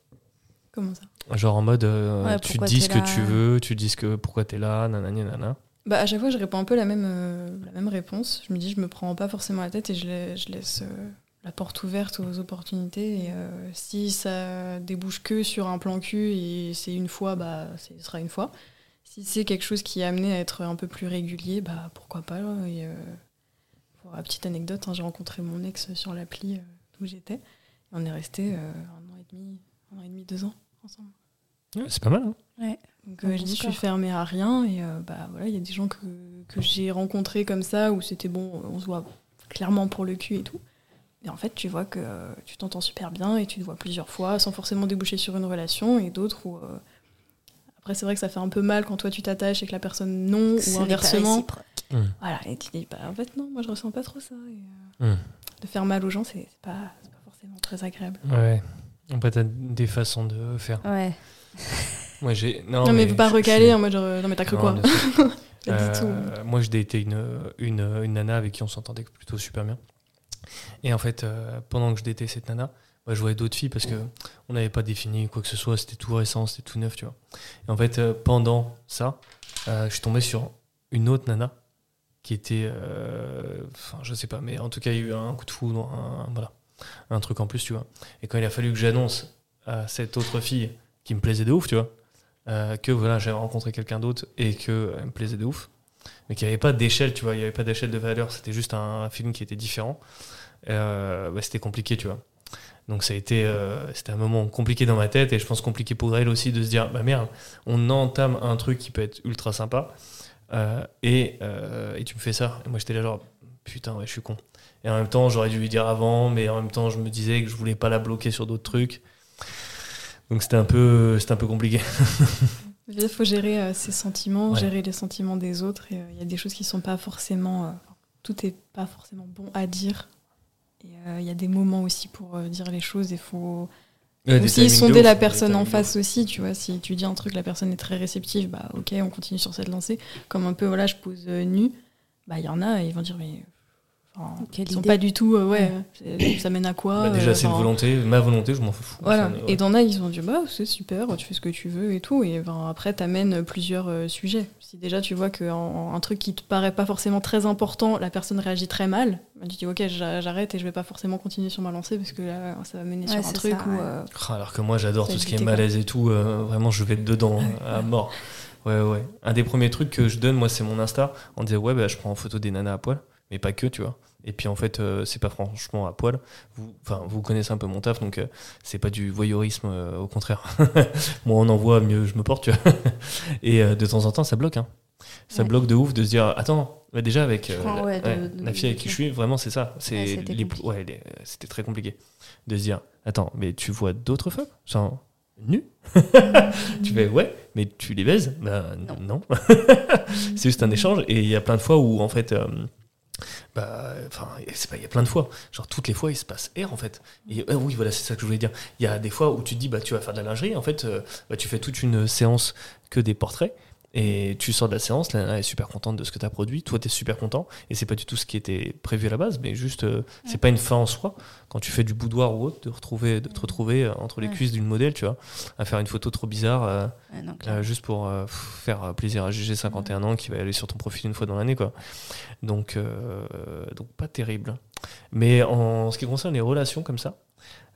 Comment ça? Genre en mode, euh, Ouais, tu dis ce que tu veux, tu dis ce que, pourquoi t'es là, nanani, nanana. bah, À chaque fois, je réponds un peu la même, euh, la même réponse. Je me dis, je me prends pas forcément la tête et je, la- je laisse euh, la porte ouverte aux opportunités. Et si ça débouche que sur un plan cul et c'est une fois, bah, ce sera une fois. Si c'est quelque chose qui est amené à être un peu plus régulier, bah, pourquoi pas. Et, euh, pour la petite anecdote, hein, j'ai rencontré mon ex sur l'appli euh, où j'étais. On est resté euh, un an et demi, un an et demi, deux ans ensemble. Ouais, c'est pas mal, hein Donc euh, bon je dis, je suis fermée à rien et euh, bah voilà, il y a des gens que, que j'ai rencontrés comme ça où c'était bon, on se voit clairement pour le cul et tout. Et en fait, tu vois que euh, tu t'entends super bien et tu te vois plusieurs fois sans forcément déboucher sur une relation et d'autres où euh, après c'est vrai que ça fait un peu mal quand toi tu t'attaches et que la personne non Ce ou inversement. Voilà, et tu dis bah en fait non, moi je ressens pas trop ça. et, euh. De faire mal aux gens, c'est pas, c'est pas forcément très agréable. Ouais. Après, t'as des façons de faire. Ouais. Moi, j'ai. Non, Non, mais, faut pas recaler en mode genre, non mais t'as cru Non, quoi? tout. Euh, moi, je datais une, une, une nana avec qui on s'entendait plutôt super bien. Et en fait, euh, pendant que je datais cette nana, bah, je voyais d'autres filles parce que on n'avait pas défini quoi que ce soit, c'était tout récent, c'était tout neuf, tu vois. Et en fait, euh, pendant ça, euh, je suis tombé sur une autre nana qui était, euh, enfin, je sais pas, mais en tout cas, il y a eu un coup de foudre, un, voilà, un truc en plus, tu vois. Et quand il a fallu que j'annonce à cette autre fille qui me plaisait de ouf, tu vois, que voilà, j'avais rencontré quelqu'un d'autre et que me plaisait de ouf, mais qu'il n'y avait pas d'échelle, tu vois, il n'y avait pas d'échelle de valeur, c'était juste un, film qui était différent. Bah, c'était compliqué, tu vois. Donc ça a été, euh, c'était un moment compliqué dans ma tête et je pense compliqué pour elle aussi de se dire, bah merde, on entame un truc qui peut être ultra sympa euh, et, euh, et tu me fais ça. Et moi j'étais là genre, putain ouais, je suis con. Et en même temps, j'aurais dû lui dire avant, mais en même temps, je me disais que je voulais pas la bloquer sur d'autres trucs. Donc c'était un peu, c'était un peu compliqué. Il faut gérer ses sentiments, Ouais. gérer les sentiments des autres. Il y a des choses qui sont pas forcément. tout n'est pas forcément bon à dire. Et euh, il y a des moments aussi pour euh, dire les choses. Il faut Ouais, Aussi sonder la personne en face aussi, tu vois. Si tu dis un truc, la personne est très réceptive, bah ok, on continue sur cette lancée. Comme un peu, voilà, je pose euh, nu, bah il y en a, ils vont dire, mais. Enfin, ils sont idée. pas du tout, euh, ouais, c'est- ça mène à quoi Bah, déjà, euh, c'est une volonté, ma volonté, je m'en fous. Voilà, Enfin, ouais. et t'en as, ils ont dit, bah c'est super, tu fais ce que tu veux et tout. Et ben, après, t'amènes plusieurs euh, sujets. Si déjà tu vois qu'un un truc qui te paraît pas forcément très important, la personne réagit très mal, bah, tu dis, ok, j'a- j'arrête et je vais pas forcément continuer sur ma lancée parce que là, ça va mener Ouais, sur un truc ça, où. ouais. euh, Ah, Alors que moi, j'adore tout ce qui est malaise et tout. euh, vraiment, je vais être dedans à mort. Ouais, ouais. Un des premiers trucs que je donne, moi, c'est mon Insta. On disait, ouais, bah, je prends en photo des nanas à poil, mais pas que, tu vois. Et puis en fait, euh, c'est pas franchement à poil. Vous, vous connaissez un peu mon taf, donc euh, c'est pas du voyeurisme, euh, au contraire. Moi, on en voit, mieux je me porte, tu vois. Et de temps en temps, ça bloque. Hein. Ça Ouais. bloque de ouf de se dire, attends, bah, déjà avec la, ouais, de- ouais, de- la fille avec qui je suis, vraiment, c'est ça. C'est Ouais, c'était très compliqué de se dire, attends, mais tu vois d'autres femmes, genre nues? Tu fais ouais, mais tu les baises? Bah non. c'est juste un échange. Et il y a plein de fois où en fait, bah, enfin, c'est pas, il y a plein de fois. Genre toutes les fois, il se passe R en fait. Et euh, oui, voilà, c'est ça que je voulais dire. Il y a des fois où tu te dis bah tu vas faire de la lingerie. En fait, euh, bah, tu fais toute une séance que des portraits. Et tu sors de la séance, la nana est super contente de ce que tu as produit, toi tu es super content, et c'est pas du tout ce qui était prévu à la base, mais juste, euh, c'est pas une fin en soi. Quand tu fais du boudoir ou autre, de, retrouver, de te retrouver euh, entre les Ouais. cuisses d'une modèle, tu vois, à faire une photo trop bizarre, euh, Ouais, non, euh, clairement. juste pour faire plaisir à GG 51 ans qui va aller sur ton profil une fois dans l'année quoi. Donc donc pas terrible. Mais en ce qui concerne les relations comme ça,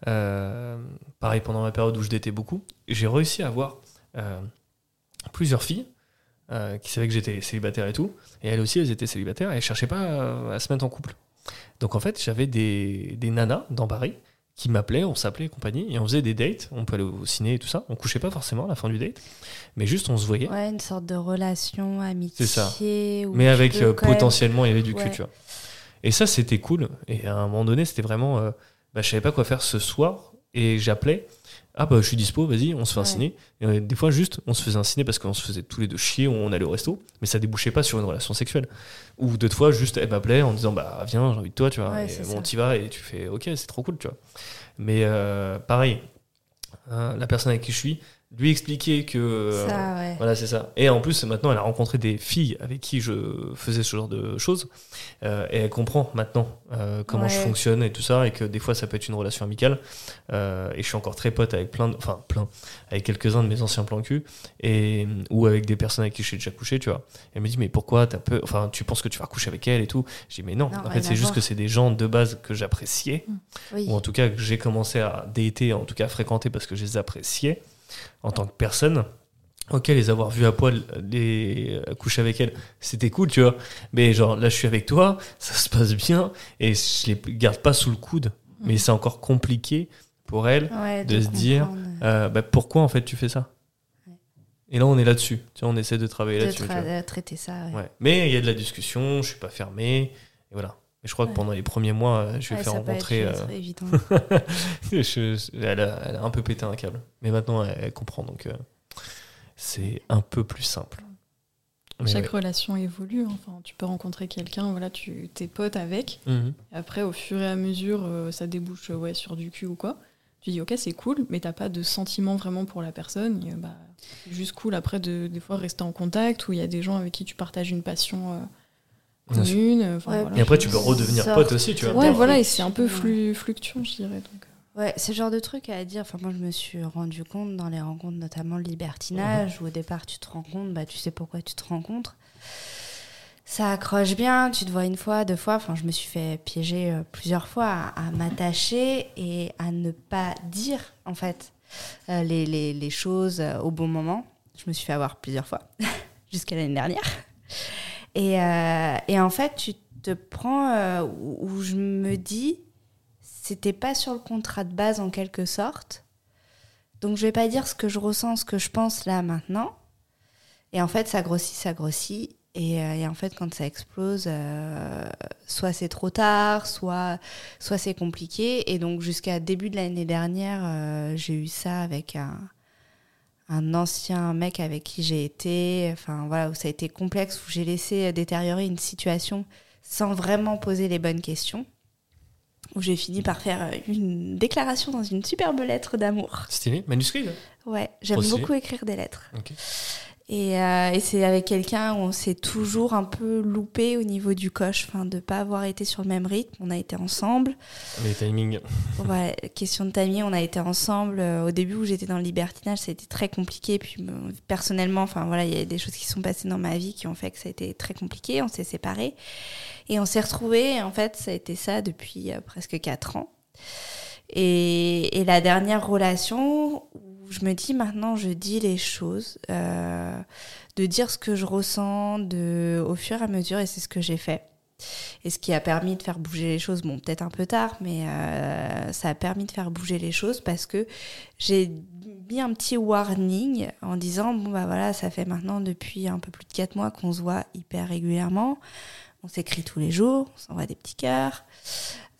pareil pendant ma période où je datais beaucoup, j'ai réussi à avoir plusieurs filles euh, qui savaient que j'étais célibataire et tout, et elles aussi elles étaient célibataires et elles cherchaient pas à, à se mettre en couple. Donc en fait j'avais des, des nanas dans Paris qui m'appelaient, on s'appelait et compagnie, et on faisait des dates, on peut aller au ciné et tout ça, on couchait pas forcément à la fin du date, mais juste on se voyait, Ouais, une sorte de relation, amitié. C'est ça. mais avec euh, potentiellement il y avait du cul, tu vois. Et ça c'était cool, et à un moment donné c'était vraiment, euh, bah, je savais pas quoi faire ce soir, et j'appelais, ah bah je suis dispo, vas-y, on se fait un Ouais. ciné. Et euh, des fois juste, on se faisait un ciné parce qu'on se faisait tous les deux chier, on allait au resto, mais ça débouchait pas sur une relation sexuelle. Ou d'autres fois juste, elle m'appelait en disant, bah viens, j'ai envie de toi, tu vois. Ouais, et bon, t'y vas et tu fais, ok, c'est trop cool, tu vois. Mais euh, pareil, hein, la personne avec qui je suis, lui expliquer que... euh, Ça, ouais. voilà, c'est ça. Et en plus, maintenant, elle a rencontré des filles avec qui je faisais ce genre de choses. Euh, et elle comprend maintenant euh, comment je fonctionne et tout ça. Et que des fois, ça peut être une relation amicale. Euh, et je suis encore très pote avec plein, de- enfin, plein, avec quelques-uns de mes anciens plans cul. Et, ou avec des personnes avec qui j'ai déjà couché, tu vois. Elle me dit, mais pourquoi t'as peur Enfin, tu penses que tu vas coucher avec elle et tout? Je dis, mais non. Non, en fait, c'est juste que c'est des gens de base que j'appréciais Oui. ou en tout cas que j'ai commencé à dater, en tout cas à fréquenter parce que je les appréciais en tant que personne. Ok, les avoir vus à poil, les coucher avec elles, c'était cool, tu vois. Mais genre là, je suis avec toi, ça se passe bien et je les garde pas sous le coude. Mais c'est encore compliqué pour elles. Ouais, de se dire, euh, bah, pourquoi en fait tu fais ça Ouais. Et là, on est là-dessus. Tu vois, on essaie de travailler de là-dessus. tra- de traiter ça. ouais. Ouais. Mais il y a de la discussion, je suis pas fermé. Et voilà. Mais je crois que pendant les premiers mois, euh, je vais Ouais, faire ça peut être rencontrer. être euh, évident. Je- elle, a, elle a un peu pété un câble. Mais maintenant, elle, elle comprend. Donc, euh, c'est un peu plus simple. Mais Chaque ouais. relation évolue. hein. Enfin, tu peux rencontrer quelqu'un, voilà, tu t'es pote avec. Mhm. Après, au fur et à mesure, euh, ça débouche ouais, sur du cul ou quoi. Tu dis, ok, c'est cool, mais t'as pas de sentiment vraiment pour la personne. Et, bah, c'est juste cool après de des fois rester en contact, où il y a des gens avec qui tu partages une passion enfin, Ouais, voilà. Et après, tu peux redevenir Sorte pote aussi, tu vois. Ouais, voilà, et c'est un peu flu- fluctuant, je dirais. Donc. euh. Ouais, c'est le genre de truc à dire. Enfin, moi, je me suis rendu compte dans les rencontres, notamment le libertinage, où au départ, tu te rends compte, bah, tu sais pourquoi tu te rencontres. Ça accroche bien, tu te vois une fois, deux fois. Enfin, je me suis fait piéger euh, plusieurs fois à, à m'attacher et à ne pas dire, en fait, euh, les, les- les choses euh, au bon moment. Je me suis fait avoir plusieurs fois, jusqu'à l'année dernière. Et, euh, et en fait, tu te prends euh, où, je me dis, c'était pas sur le contrat de base en quelque sorte. Donc je vais pas dire ce que je ressens, ce que je pense là maintenant. Et en fait, ça grossit, ça grossit. Et, euh, et en fait, quand ça explose, soit c'est trop tard, soit, soit c'est compliqué. Et donc jusqu'à début de l'année dernière, j'ai eu ça avec un, un ancien mec avec qui j'ai été. Enfin voilà, où ça a été complexe, où j'ai laissé détériorer une situation sans vraiment poser les bonnes questions. où j'ai fini par faire une déclaration dans une superbe lettre d'amour. Stylé, manuscrit là? Ouais, j'aime beaucoup écrire des lettres. Et, euh, et c'est avec quelqu'un où on s'est toujours un peu loupé au niveau du coche, enfin de pas avoir été sur le même rythme. On a été ensemble. Les timings. Ouais, question de timing, on a été ensemble. Euh, Au début où j'étais dans le libertinage, ça a été très compliqué. Puis personnellement, enfin voilà, il y a des choses qui sont passées dans ma vie qui ont fait que ça a été très compliqué. On s'est séparés et on s'est retrouvés. Et En fait, ça a été ça depuis euh, presque quatre ans. Et, et la dernière relation je me dis maintenant, je dis les choses, euh, de dire ce que je ressens de, au fur et à mesure, et c'est ce que j'ai fait. Et ce qui a permis de faire bouger les choses, bon, peut-être un peu tard, mais euh, ça a permis de faire bouger les choses parce que j'ai mis un petit warning en disant bon, bah voilà, ça fait maintenant depuis un peu plus de 4 mois qu'on se voit hyper régulièrement. On s'écrit tous les jours, on s'envoie des petits cœurs.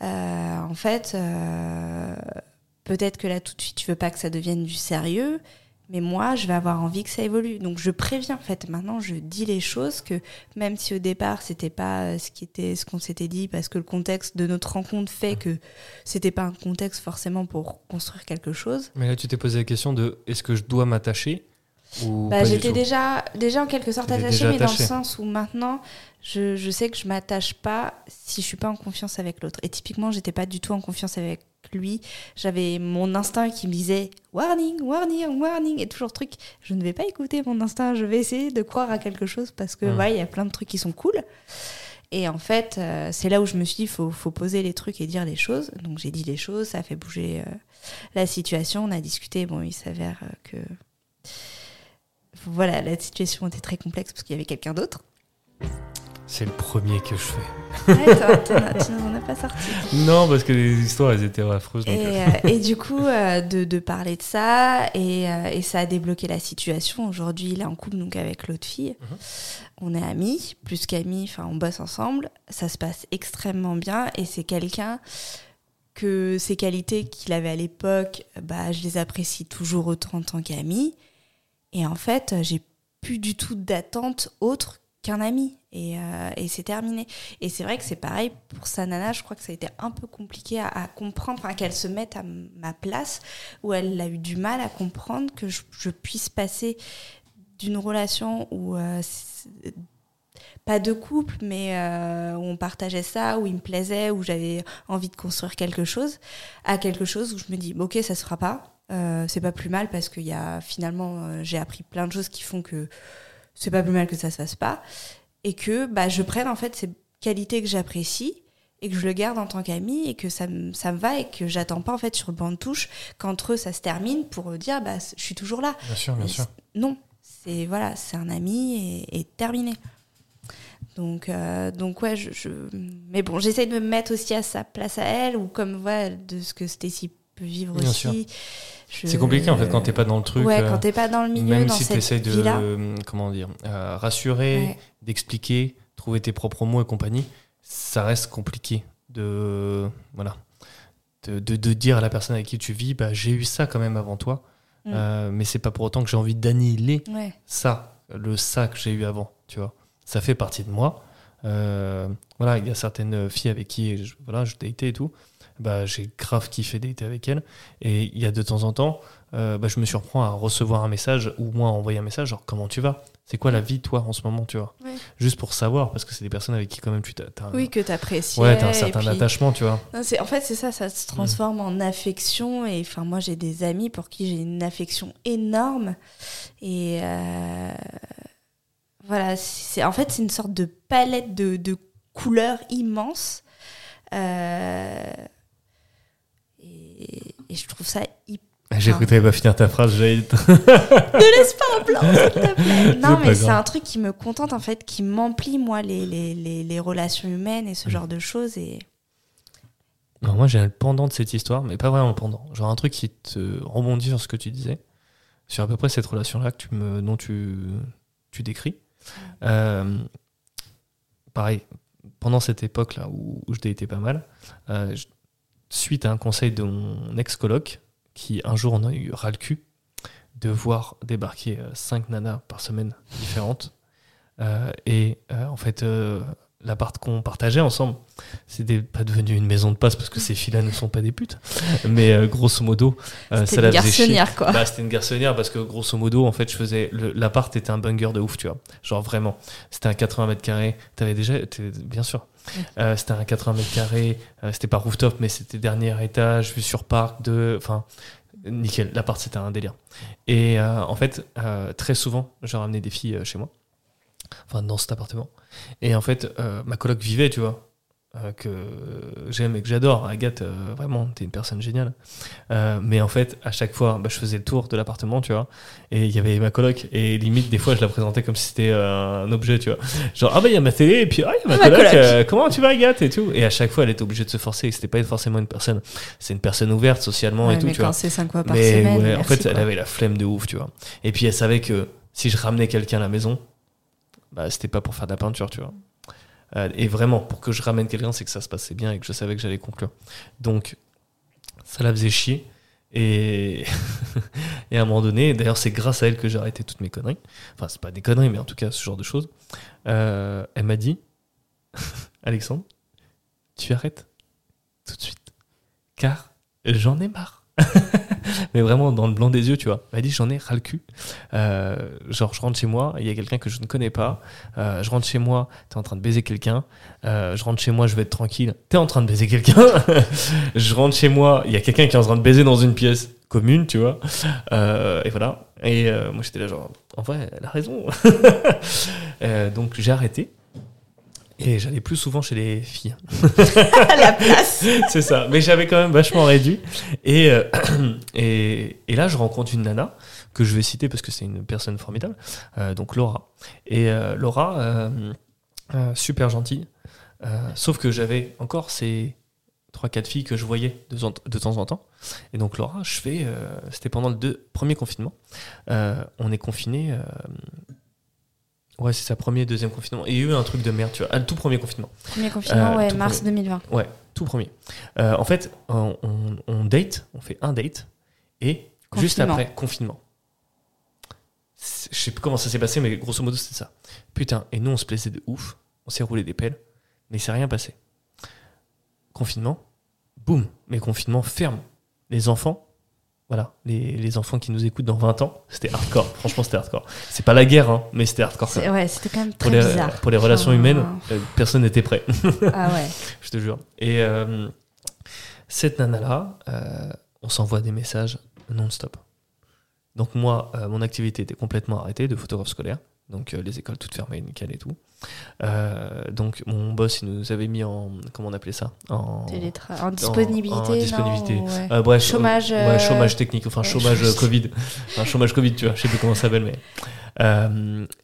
Euh, en fait, euh, peut-être que là, tout de suite, tu veux pas que ça devienne du sérieux. Mais moi, je vais avoir envie que ça évolue. Donc, je préviens. En fait, maintenant, je dis les choses que même si au départ, c'était pas euh, ce qui était ce qu'on s'était dit, parce que le contexte de notre rencontre fait que c'était pas un contexte forcément pour construire quelque chose. Mais là, tu t'es posé la question de est-ce que je dois m'attacher Bah, j'étais déjà, déjà en quelque sorte attachée, mais dans le sens où maintenant, je, je sais que je m'attache pas si je suis pas en confiance avec l'autre. Et typiquement, j'étais pas du tout en confiance avec lui. J'avais mon instinct qui me disait warning, warning, warning, et toujours truc. Je ne vais pas écouter mon instinct, je vais essayer de croire à quelque chose parce que, Mm. ouais, il y a plein de trucs qui sont cool. Et en fait, euh, c'est là où je me suis dit, faut, faut poser les trucs et dire les choses. Donc j'ai dit les choses, ça a fait bouger euh, la situation. On a discuté. Bon, il s'avère euh, que voilà, la situation était très complexe parce qu'il y avait quelqu'un d'autre. C'est le premier que je fais. Ouais, toi, tu n'en as pas sorti. Non, parce que les histoires, elles étaient affreuses. donc, Et, euh, euh, et du coup, euh, de, de parler de ça, et, euh, et ça a débloqué la situation. Aujourd'hui, il est en couple donc avec l'autre fille. Mhm. On est amis, plus qu'amis, enfin, on bosse ensemble. Ça se passe extrêmement bien, et c'est quelqu'un que ses qualités qu'il avait à l'époque, bah, je les apprécie toujours autant en tant qu'ami. Et en fait, j'ai plus du tout d'attente autre qu'un ami. Et, euh, et c'est terminé. Et c'est vrai que c'est pareil pour sa nana. Je crois que ça a été un peu compliqué à, comprendre, enfin, qu'elle se mette à ma place, où elle a eu du mal à comprendre que je, puisse passer d'une relation où euh, pas de couple, mais euh, où on partageait ça, où il me plaisait, où j'avais envie de construire quelque chose, à quelque chose où je me dis, ok, ça se fera pas. Euh, c'est pas plus mal parce qu'il y a finalement, euh, j'ai appris plein de choses qui font que c'est pas plus mal que ça se fasse pas. Et que bah, je prenne en fait ces qualités que j'apprécie et que je le garde en tant qu'ami et que ça, me- ça me va et que j'attends pas en fait sur le banc de touche qu'entre eux ça se termine pour dire bah, je suis toujours là. Bien sûr, bien Mais sûr. Non, c'est voilà, c'est un ami et, et terminé. Donc, euh, donc ouais, je, je- mais bon, j'essaye de me mettre aussi à sa place à elle ou comme voilà, de ce que Stacy vivre Bien aussi. Je- C'est compliqué en fait quand t'es pas dans le truc. Ouais, euh, quand t'es pas dans le milieu, même dans si tu cette essayes de euh, comment dire euh, rassurer, Ouais. d'expliquer, trouver tes propres mots et compagnie, ça reste compliqué de voilà de, de- de dire à la personne avec qui tu vis bah j'ai eu ça quand même avant toi, Mm. Euh, mais c'est pas pour autant que j'ai envie d'annihiler Ouais. ça, le ça que j'ai eu avant, tu vois. Ça fait partie de moi. Euh, voilà, il y a certaines filles avec qui je, voilà, je datais et tout. Bah, j'ai grave kiffé dater avec elles. Et il y a de temps en temps, euh, bah, je me surprends à recevoir un message ou moi à envoyer un message, genre comment tu vas? C'est quoi la vie, toi, en ce moment, tu vois? Ouais. Juste pour savoir, parce que c'est des personnes avec qui, quand même, tu t'as, t'as un- Oui, que t'apprécies. ouais, t'as un certain attachement, tu vois. Non, en fait, c'est ça, ça se transforme en affection. Et enfin, moi, j'ai des amis pour qui j'ai une affection énorme. Et euh, voilà, c'est en fait, c'est une sorte de palette de, de couleurs immense. Euh, et, et je trouve ça hyper. J'ai cru que t'avais pas finir ta phrase, j'allais. Ne laisse pas un plan, s'il te plaît. Non, mais c'est un truc qui me contente, en fait, qui m'emplit, moi, les, les, les, les relations humaines et ce Mm. genre de choses. Et moi j'ai le pendant de cette histoire, mais pas vraiment le pendant. Genre un truc qui te rebondit sur ce que tu disais, sur à peu près cette relation-là que tu me, dont tu, tu décris. Euh, pareil, pendant cette époque-là où, où je datais pas mal, euh, je- suite à un conseil de mon ex-coloc, qui un jour on a eu ras le cul de voir débarquer euh, cinq nanas par semaine différentes, euh, et euh, en fait, euh, l'appart qu'on partageait ensemble, c'était pas devenu une maison de passe parce que ces filles-là ne sont pas des putes. Mais euh, grosso modo, euh, ça C'était la une faisait chier. quoi. Bah, c'était une garçonnière parce que grosso modo, en fait, je faisais. L'appart était un banger de ouf, tu vois. Genre vraiment. C'était un 80 mètres carrés. T'avais déjà. Bien sûr. Euh, c'était un 80 mètres carrés. euh, c'était pas rooftop, mais c'était dernier étage, vue sur parc. De... Enfin, nickel. L'appart, c'était un délire. Et euh, en fait, très souvent, je ramenais des filles chez moi. Enfin, dans cet appartement. Et en fait, ma coloc vivait, tu vois. Euh, que j'aime et que j'adore. Agathe, euh, vraiment, t'es une personne géniale. Euh, mais en fait, à chaque fois, bah, je faisais le tour de l'appartement, tu vois. Et il y avait ma coloc. Et limite, des fois, je la présentais comme si c'était euh, un objet, tu vois. Genre, ah bah, il y a ma télé, et puis, ah, il y a ma Ah, coloc. euh, comment tu vas, Agathe Et tout. Et à chaque fois, elle était obligée de se forcer. Et c'était pas forcément une personne. C'est une personne ouverte socialement Ouais, et tout, mais tu vois. quand c'est cinq fois par Mais semaine. ouais, en merci, fait, elle avait la flemme de ouf, tu vois. Et puis elle savait que si je ramenais quelqu'un à la maison, bah, c'était pas pour faire de la peinture, tu vois. Euh, et vraiment, pour que je ramène quelqu'un, c'est que ça se passait bien et que je savais que j'allais conclure. Donc, ça la faisait chier. Et, à un moment donné, d'ailleurs, c'est grâce à elle que j'ai arrêté toutes mes conneries. Enfin, c'est pas des conneries, mais en tout cas, ce genre de choses. Euh, elle m'a dit Alexandre, tu arrêtes tout de suite. Car j'en ai marre. mais vraiment dans le blanc des yeux, tu vois. Elle dit j'en ai ras le cul. Euh, genre, je rentre chez moi, il y a quelqu'un que je ne connais pas. Euh, je rentre chez moi, t'es en train de baiser quelqu'un. Euh, je rentre chez moi, je vais être tranquille. T'es en train de baiser quelqu'un. je rentre chez moi, il y a quelqu'un qui est en train de baiser dans une pièce commune, tu vois. Et voilà. Et moi, j'étais là, genre, en vrai, elle a raison. Donc, j'ai arrêté. Et j'allais plus souvent chez les filles. à la place. C'est ça. Mais j'avais quand même vachement réduit. Et, euh, et, et là, je rencontre une nana que je vais citer parce que c'est une personne formidable. Euh, donc Laura. Et euh, Laura, euh, euh, super gentille. Euh, sauf que j'avais encore ces trois quatre filles que je voyais de, temps- de temps en temps. Et donc Laura, je fais. euh, C'était pendant le deux- premier confinement. Euh, on est confiné. Ouais, c'est ça, premier, deuxième confinement. Et il y a eu un truc de merde, tu vois. Ah, le tout premier confinement. Premier confinement, Euh, ouais, tout mars 2020. Tout premier. Euh, en fait, on, on- on date, on fait un date, et juste Confinement. après, confinement. Je sais plus comment ça s'est passé, mais grosso modo, c'était ça. Putain, et nous, on se plaisait de ouf, on s'est roulé des pelles, mais il s'est rien passé. Confinement, boum, mais confinement ferme. Les enfants, voilà, les, les enfants qui nous écoutent dans 20 ans, c'était hardcore. Franchement, c'était hardcore. C'est pas la guerre, hein, mais c'était hardcore. quand C'est- même. Ouais, c'était quand même Pour très les, bizarre. pour les relations humaines, euh, personne n'était prêt. Ah ouais. je te jure. Et euh, cette nana-là, euh, on s'envoie des messages non-stop. Donc moi, euh, mon activité était complètement arrêtée de photographe scolaire. Donc euh, les écoles toutes fermées, nickel et tout. Euh, donc mon boss, il nous avait mis en... Comment on appelait ça? En, Télétra- En disponibilité. en disponibilité. non, ouais. Euh, bref, Chômage, ouais, chômage technique, enfin chômage Covid. Enfin, chômage Covid, tu vois, je sais plus comment ça s'appelle, mais.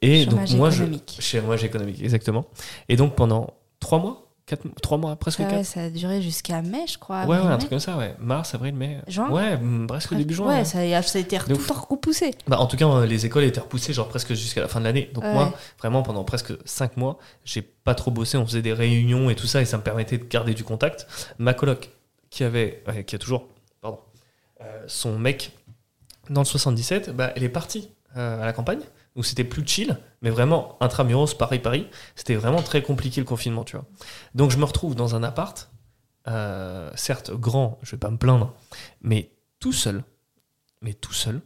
Et Chômage donc moi, je, économique. chômage économique, exactement. Et donc pendant trois mois, quatre, trois mois, presque Ah quatre. ça a duré jusqu'à mai, je crois. Ouais, ouais, un truc comme ça, ouais. Mars, avril, mai. Juin Ouais, presque début juin. Ouais, ça, a- ça a été tout repoussé. Bah, en tout cas, euh, les écoles étaient repoussées genre presque jusqu'à la fin de l'année. Donc moi, vraiment, pendant presque cinq mois, j'ai pas trop bossé. On faisait des réunions et tout ça, et ça me permettait de garder du contact. Ma coloc, qui avait, qui a toujours, pardon, euh, son mec dans le 77, bah, elle est partie euh, à la campagne. Où c'était plus chill, mais vraiment intramuros, Paris-Paris. C'était vraiment très compliqué le confinement, tu vois. Donc je me retrouve dans un appart, euh, certes grand, je vais pas me plaindre, mais tout seul, mais tout seul.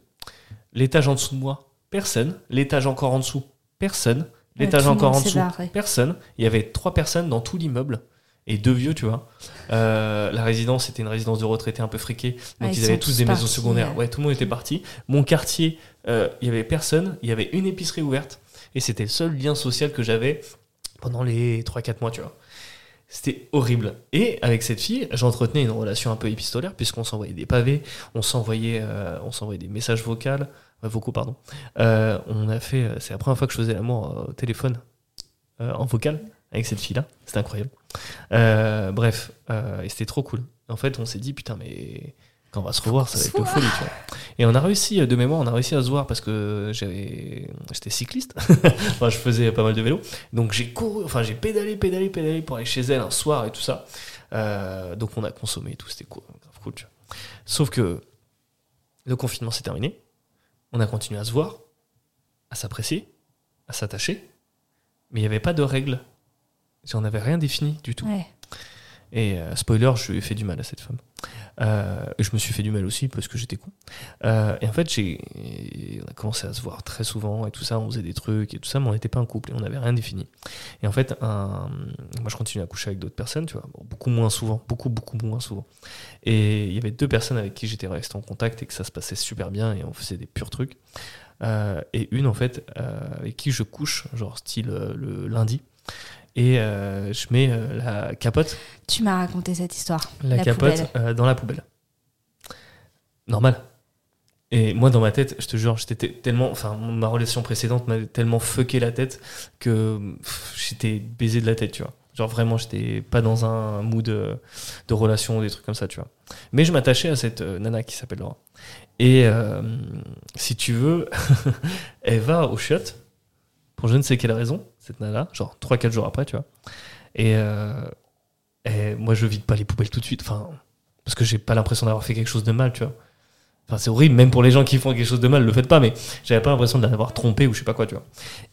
L'étage en dessous de moi, personne. L'étage encore en dessous, personne. L'étage encore en dessous, barré. personne. Il y avait trois personnes dans tout l'immeuble et deux vieux, tu vois. Euh, la résidence, c'était une résidence de retraités un peu friqués. Donc Ah, ils, ils avaient tous des maisons partis, secondaires. ouais. Tout le monde était parti. Mon quartier, euh, il y avait personne. Il y avait une épicerie ouverte. Et c'était le seul lien social que j'avais pendant les 3-4 mois, tu vois. C'était horrible. Et avec cette fille, j'entretenais une relation un peu épistolaire, puisqu'on s'envoyait des pavés, on s'envoyait, euh, on s'envoyait des messages vocaux, euh, vocaux, pardon. Euh, on a fait, c'est la première fois que je faisais l'amour euh, au téléphone, euh, en vocal, avec cette fille-là. C'était incroyable. Euh, bref, euh, et c'était trop cool. En fait, on s'est dit, putain, mais quand on va se revoir, ça va être de folie, tu vois. Et on a réussi, euh, de mémoire, on a réussi à se voir parce que j'avais, j'étais cycliste. enfin, je faisais pas mal de vélo. Donc j'ai couru, enfin j'ai pédalé, pédalé, pédalé pour aller chez elle un soir et tout ça. Euh, donc on a consommé et tout, c'était cool, grave cool, tu vois. Sauf que le confinement s'est terminé. On a continué à se voir, à s'apprécier, à s'attacher. Mais il n'y avait pas de règles j'en avais rien défini du tout. Ouais. Et euh, spoiler, je lui ai fait du mal à cette femme. Euh, je me suis fait du mal aussi parce que j'étais con. Euh, et en fait, j'ai, on a commencé à se voir très souvent et tout ça. On faisait des trucs et tout ça, mais on n'était pas un couple et on n'avait rien défini. Et en fait, un- moi, je continue à coucher avec d'autres personnes, tu vois, Bon, beaucoup moins souvent, beaucoup beaucoup moins souvent. Et il y avait deux personnes avec qui j'étais resté en contact et que ça se passait super bien et on faisait des purs trucs. Euh, et une en fait avec qui je couche, genre style le lundi. Et euh, je mets euh, la capote Tu m'as raconté cette histoire. la, La capote euh, dans la poubelle. Normal. Et moi, dans ma tête, je te jure, j'étais te- tellement. Enfin, ma relation précédente m'a tellement fucké la tête que j'étais baisé de la tête, tu vois. Genre vraiment, j'étais pas dans un mood de relation ou des trucs comme ça, tu vois. Mais je m'attachais à cette nana qui s'appelle Laura. Et si tu veux, elle va au chiottes pour je ne sais quelle raison, cette nana, genre 3-4 jours après, tu vois. Et, euh, et moi, je vide pas les poubelles tout de suite, enfin, parce que j'ai pas l'impression d'avoir fait quelque chose de mal, tu vois. Enfin, c'est horrible, même pour les gens qui font quelque chose de mal, le faites pas, mais j'avais pas l'impression de l'avoir trompé ou je sais pas quoi, tu vois.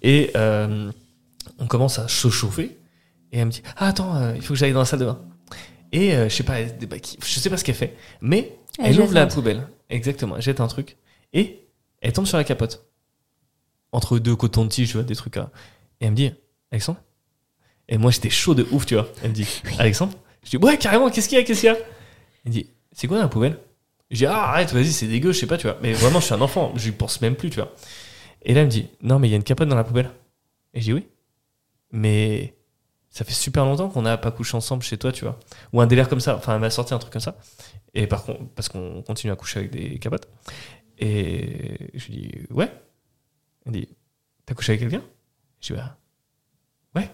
Et euh, on commence à se chauffer, et elle me dit Ah, attends, euh, il faut que j'aille dans la salle de bain. Et je sais pas, elle débaquille. je sais pas ce qu'elle fait, mais elle, ouvre la poubelle, exactement, elle jette un truc, et elle tombe sur la capote. Entre deux cotons-tiges, tu vois, des trucs là. Et elle me dit Alexandre? Et moi, j'étais chaud de ouf, tu vois. Elle me dit Alexandre? Je dis Ouais, carrément, qu'est-ce qu'il y a Qu'est-ce qu'il y a? Elle me dit C'est quoi dans la poubelle? Je dis Ah, arrête, vas-y, c'est dégueu, je sais pas, tu vois. Mais vraiment, je suis un enfant, je pense même plus, tu vois. Et là, elle me dit Non, mais il y a une capote dans la poubelle. Et je dis Oui. Mais ça fait super longtemps qu'on n'a pas couché ensemble chez toi, tu vois. Ou un délire comme ça. Enfin, elle m'a sorti un truc comme ça. Et par contre, parce qu'on continue à coucher avec des capotes. Et je lui dis Ouais. Elle dit T'as couché avec quelqu'un? Je dis Bah. Ouais.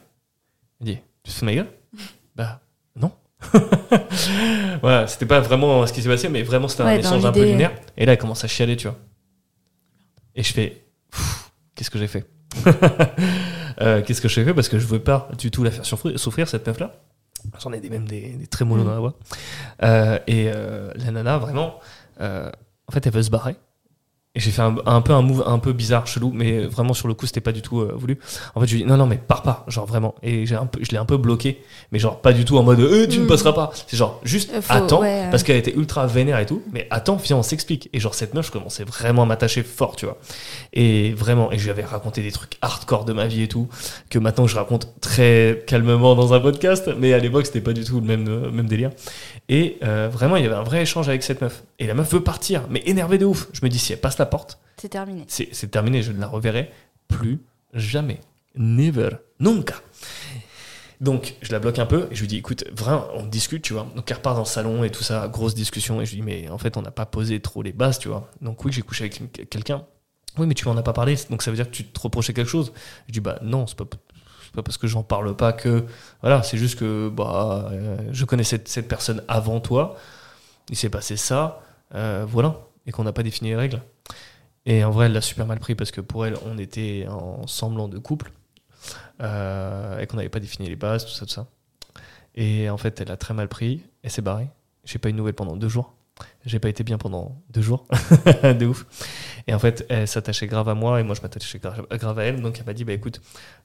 Elle dit Tu te fous de ma gueule? Bah, non. voilà, c'était pas vraiment ce qui s'est passé, mais vraiment c'était un Ouais, échange un peu lunaire. Et là, elle commence à chialer, tu vois. Et je fais Qu'est-ce que j'ai fait? Euh, Qu'est-ce que j'ai fait? Parce que je veux pas du tout la faire souffrir, souffrir cette meuf-là. J'en ai des, même des, des très mollo Mm. dans la voix. Euh, et euh, la nana, vraiment, en fait, elle veut se barrer. Et j'ai fait un, un peu un move un peu bizarre, chelou, mais vraiment sur le coup, c'était pas du tout euh, voulu. En fait, je lui dis non, non, mais pars pas, genre vraiment. Et j'ai un peu, je l'ai un peu bloqué, mais genre pas du tout en mode euh, tu ne Mm. passeras pas. C'est genre juste Euh, faut- attends, ouais, euh. parce qu'elle était ultra vénère et tout. Mais attends, viens, on s'explique. Et genre cette meuf, je commençais vraiment à m'attacher fort, tu vois. Et vraiment, et je lui avais raconté des trucs hardcore de ma vie et tout, que maintenant je raconte très calmement dans un podcast, mais à l'époque c'était pas du tout le même, même délire. Et euh, vraiment, il y avait un vrai échange avec cette meuf. Et la meuf veut partir, mais énervée de ouf. Je me dis, si elle passe la porte, C'est terminé. c'est c'est terminé, je ne la reverrai plus jamais. Never. Nunca. Donc, je la bloque un peu et je lui dis, écoute, vraiment, on discute, tu vois. Donc, elle repart dans le salon et tout ça, grosse discussion. Et je lui dis, mais en fait, on n'a pas posé trop les bases, tu vois. Donc, oui, j'ai couché avec quelqu'un. Oui, mais tu m'en as pas parlé, donc ça veut dire que tu te reprochais quelque chose. Je dis, bah non, c'est pas, c'est pas parce que j'en parle pas que. Voilà, c'est juste que bah, euh, je connaissais cette, cette personne avant toi. Il s'est passé ça, euh, voilà. Et qu'on n'a pas défini les règles. Et en vrai, elle l'a super mal pris parce que pour elle, on était en semblant de couple euh, et qu'on n'avait pas défini les bases, tout ça, tout ça. Et en fait, elle a très mal pris. Elle s'est barrée. J'ai pas eu de nouvelles pendant deux jours. J'ai pas été bien pendant deux jours. de ouf. Et en fait, elle s'attachait grave à moi et moi, je m'attachais grave, à elle. Donc, elle m'a dit Bah écoute,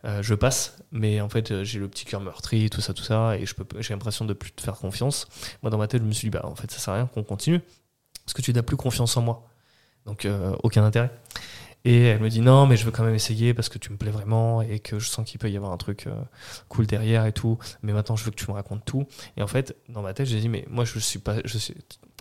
euh, je passe, mais en fait, euh, j'ai le petit cœur meurtri, tout ça, tout ça, et j'ai l'impression de plus te faire confiance. Moi, dans ma tête, je me suis dit Bah en fait, ça sert à rien qu'on continue parce que tu n'as plus confiance en moi. Donc, euh, aucun intérêt. Et elle me dit non, mais je veux quand même essayer parce que tu me plais vraiment et que je sens qu'il peut y avoir un truc euh, cool derrière et tout. Mais maintenant, je veux que tu me racontes tout. Et en fait, dans ma tête, j'ai dit mais moi, je suis pas, je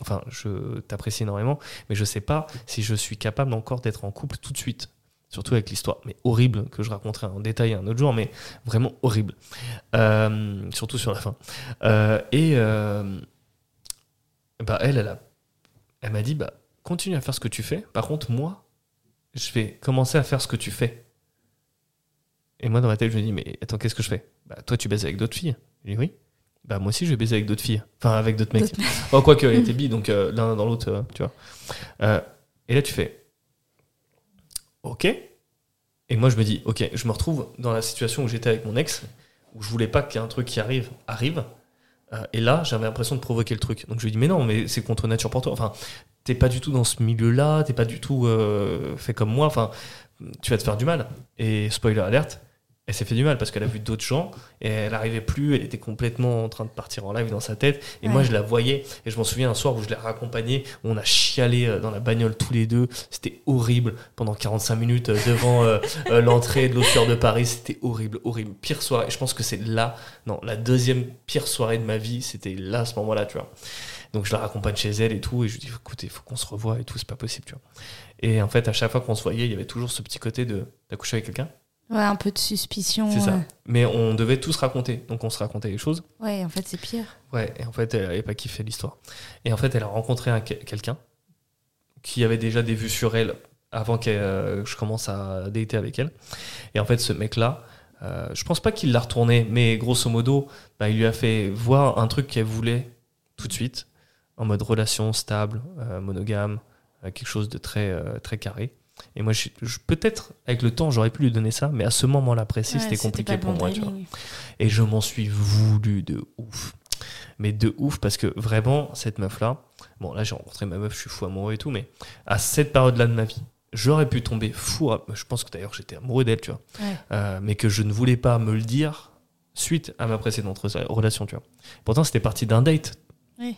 enfin, je t'apprécie énormément, mais je sais pas si je suis capable encore d'être en couple tout de suite. Surtout avec l'histoire, mais horrible que je raconterai en détail un autre jour, mais vraiment horrible. Euh, surtout sur la fin. Et bah elle, elle elle m'a dit bah continue à faire ce que tu fais. Par contre, moi, je vais commencer à faire ce que tu fais. Et moi, dans ma tête, je me dis, mais attends, qu'est-ce que je fais? Bah, toi, tu baises avec d'autres filles. Je dis, oui. Bah, moi aussi, je vais baiser avec d'autres filles. Enfin, avec d'autres mecs. Oh, quoique, elle était bi, donc euh, l'un dans l'autre, euh, tu vois. Euh, et là, tu fais, ok. Et moi, je me dis, ok, je me retrouve dans la situation où j'étais avec mon ex, où je voulais pas qu'un truc qui arrive, arrive. Et là, j'avais l'impression de provoquer le truc. Donc je lui dis, mais non, mais c'est contre nature pour toi. Enfin, t'es pas du tout dans ce milieu-là, t'es pas du tout euh, fait comme moi. Enfin, tu vas te faire du mal. Et spoiler alerte, elle s'est fait du mal parce qu'elle a vu d'autres gens et elle n'arrivait plus, elle était complètement en train de partir en live dans sa tête. Et moi, je la voyais et je m'en souviens un soir où je l'ai raccompagnée, on a chialé euh, dans la bagnole tous les deux. C'était horrible pendant 45 minutes euh, devant euh, l'entrée de l'Océan de Paris. C'était horrible, horrible. Pire soirée. Je pense que c'est là, non, la deuxième pire soirée de ma vie, c'était là, à ce moment-là, tu vois. Donc je la raccompagne chez elle et tout, et je lui dis écoutez, il faut qu'on se revoie et tout, c'est pas possible, tu vois. Et en fait, à chaque fois qu'on se voyait, il y avait toujours ce petit côté de couché avec quelqu'un Ouais, un peu de suspicion. C'est ça. Mais on devait tous raconter. Donc on se racontait les choses. Ouais, en fait, c'est pire. Ouais, et en fait, elle avait pas kiffé l'histoire. Et en fait, elle a rencontré un, quelqu'un qui avait déjà des vues sur elle avant que euh, je commence à dater avec elle. Et en fait, ce mec-là, euh, je pense pas qu'il l'a retourné, mais grosso modo, bah, il lui a fait voir un truc qu'elle voulait tout de suite, en mode relation stable, euh, monogame, euh, quelque chose de très, euh, très carré. Et moi, je- je- peut-être avec le temps, j'aurais pu lui donner ça, mais à ce moment-là précis, Ouais, c'était compliqué pour bon moi. Tu vois. timing. Et je m'en suis voulu de ouf. Mais de ouf parce que vraiment, cette meuf-là, bon là j'ai rencontré ma meuf, je suis fou amoureux et tout, mais à cette période-là de ma vie, j'aurais pu tomber fou. à- Je pense que d'ailleurs j'étais amoureux d'elle, tu vois. Ouais. Mais que je ne voulais pas me le dire suite à ma précédente re- relation, tu vois. Pourtant c'était parti d'un date. Ouais.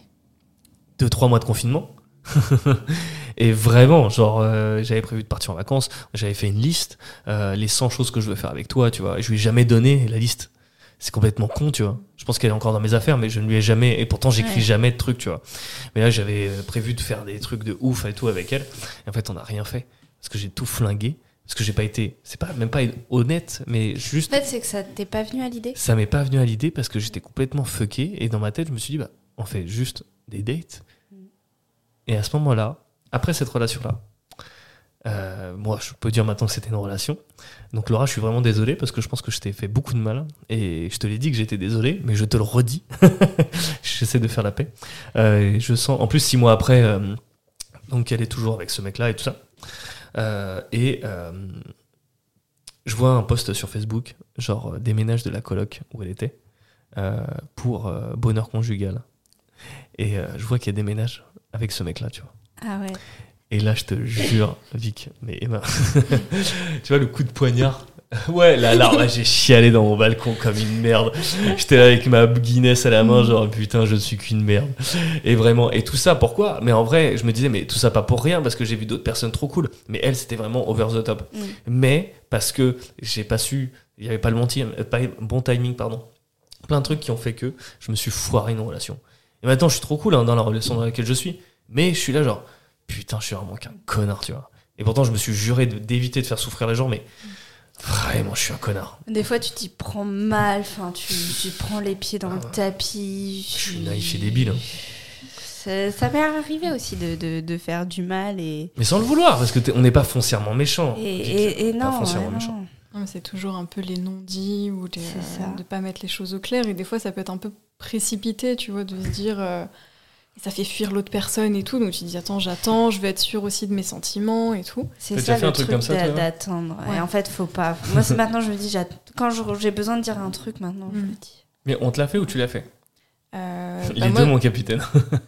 Deux, trois mois de confinement. et vraiment, genre, euh, j'avais prévu de partir en vacances, j'avais fait une liste, euh, les 100 choses que je veux faire avec toi, tu vois. Et je lui ai jamais donné la liste. C'est complètement con, tu vois. Je pense qu'elle est encore dans mes affaires, mais je ne lui ai jamais. Et pourtant, j'écris Ouais. jamais de trucs, tu vois. Mais là, j'avais euh, prévu de faire des trucs de ouf et tout avec elle. Et en fait, on n'a rien fait. Parce que j'ai tout flingué. Parce que j'ai pas été. C'est pas même pas honnête, mais juste. En fait, c'est que ça t'est pas venu à l'idée? Ça m'est pas venu à l'idée parce que j'étais complètement fucké. Et dans ma tête, je me suis dit, bah, on fait juste des dates. Et à ce moment-là, après cette relation-là, euh, moi, je peux dire maintenant que c'était une relation. Donc, Laura, je suis vraiment désolé parce que je pense que je t'ai fait beaucoup de mal. Et je te l'ai dit que j'étais désolé, mais je te le redis. J'essaie de faire la paix. Euh, je sens, en plus, six mois après, euh, donc elle est toujours avec ce mec-là et tout ça. Et je vois un post sur Facebook, genre déménage de la coloc où elle était, pour bonheur conjugal. Et euh, je vois qu'elle déménage avec ce mec-là, tu vois. Ah ouais. Et là, je te jure, Vic, mais Emma, tu vois le coup de poignard Ouais, là, là, là, j'ai chialé dans mon balcon comme une merde. J'étais là avec ma Guinness à la main, genre putain, je suis qu'une merde. Et vraiment, et tout ça, pourquoi? Mais en vrai, je me disais, mais tout ça pas pour rien, parce que j'ai vu d'autres personnes trop cool. Mais elle, c'était vraiment over the top. Mm. Mais parce que j'ai pas su, il y avait pas le bon, pas le bon timing, pardon. Plein de trucs qui ont fait que je me suis foiré une relation. Et maintenant, je suis trop cool hein, dans la relation dans laquelle je suis. Mais je suis là, genre, putain, je suis vraiment qu'un connard, tu vois. Et pourtant, je me suis juré d'éviter de faire souffrir les gens, mais vraiment, je suis un connard. Des fois, tu t'y prends mal, enfin, tu, tu prends les pieds dans Ah le ouais. tapis. Je suis naïf et débile. hein. Ça, ça m'est arrivé aussi de, de, de faire du mal et, Mais sans le vouloir, parce que on n'est pas foncièrement méchant. et, et, et Pas non, foncièrement ouais, méchant. non. Non, mais C'est toujours un peu les non-dits ou les, euh, de pas mettre les choses au clair. Et des fois, ça peut être un peu précipité, tu vois, de se dire. euh, ça fait fuir l'autre personne et tout. Donc tu te dis, attends, j'attends, je vais être sûre aussi de mes sentiments et tout. C'est ça fait le un truc toi d'attendre. Ouais. Et en fait, faut pas. Moi, c'est maintenant, je me dis, quand j'ai besoin de dire un truc, maintenant, je Mm. le dis. Mais on te l'a fait ou tu l'as fait? Euh, Les bah, deux, moi, mon capitaine.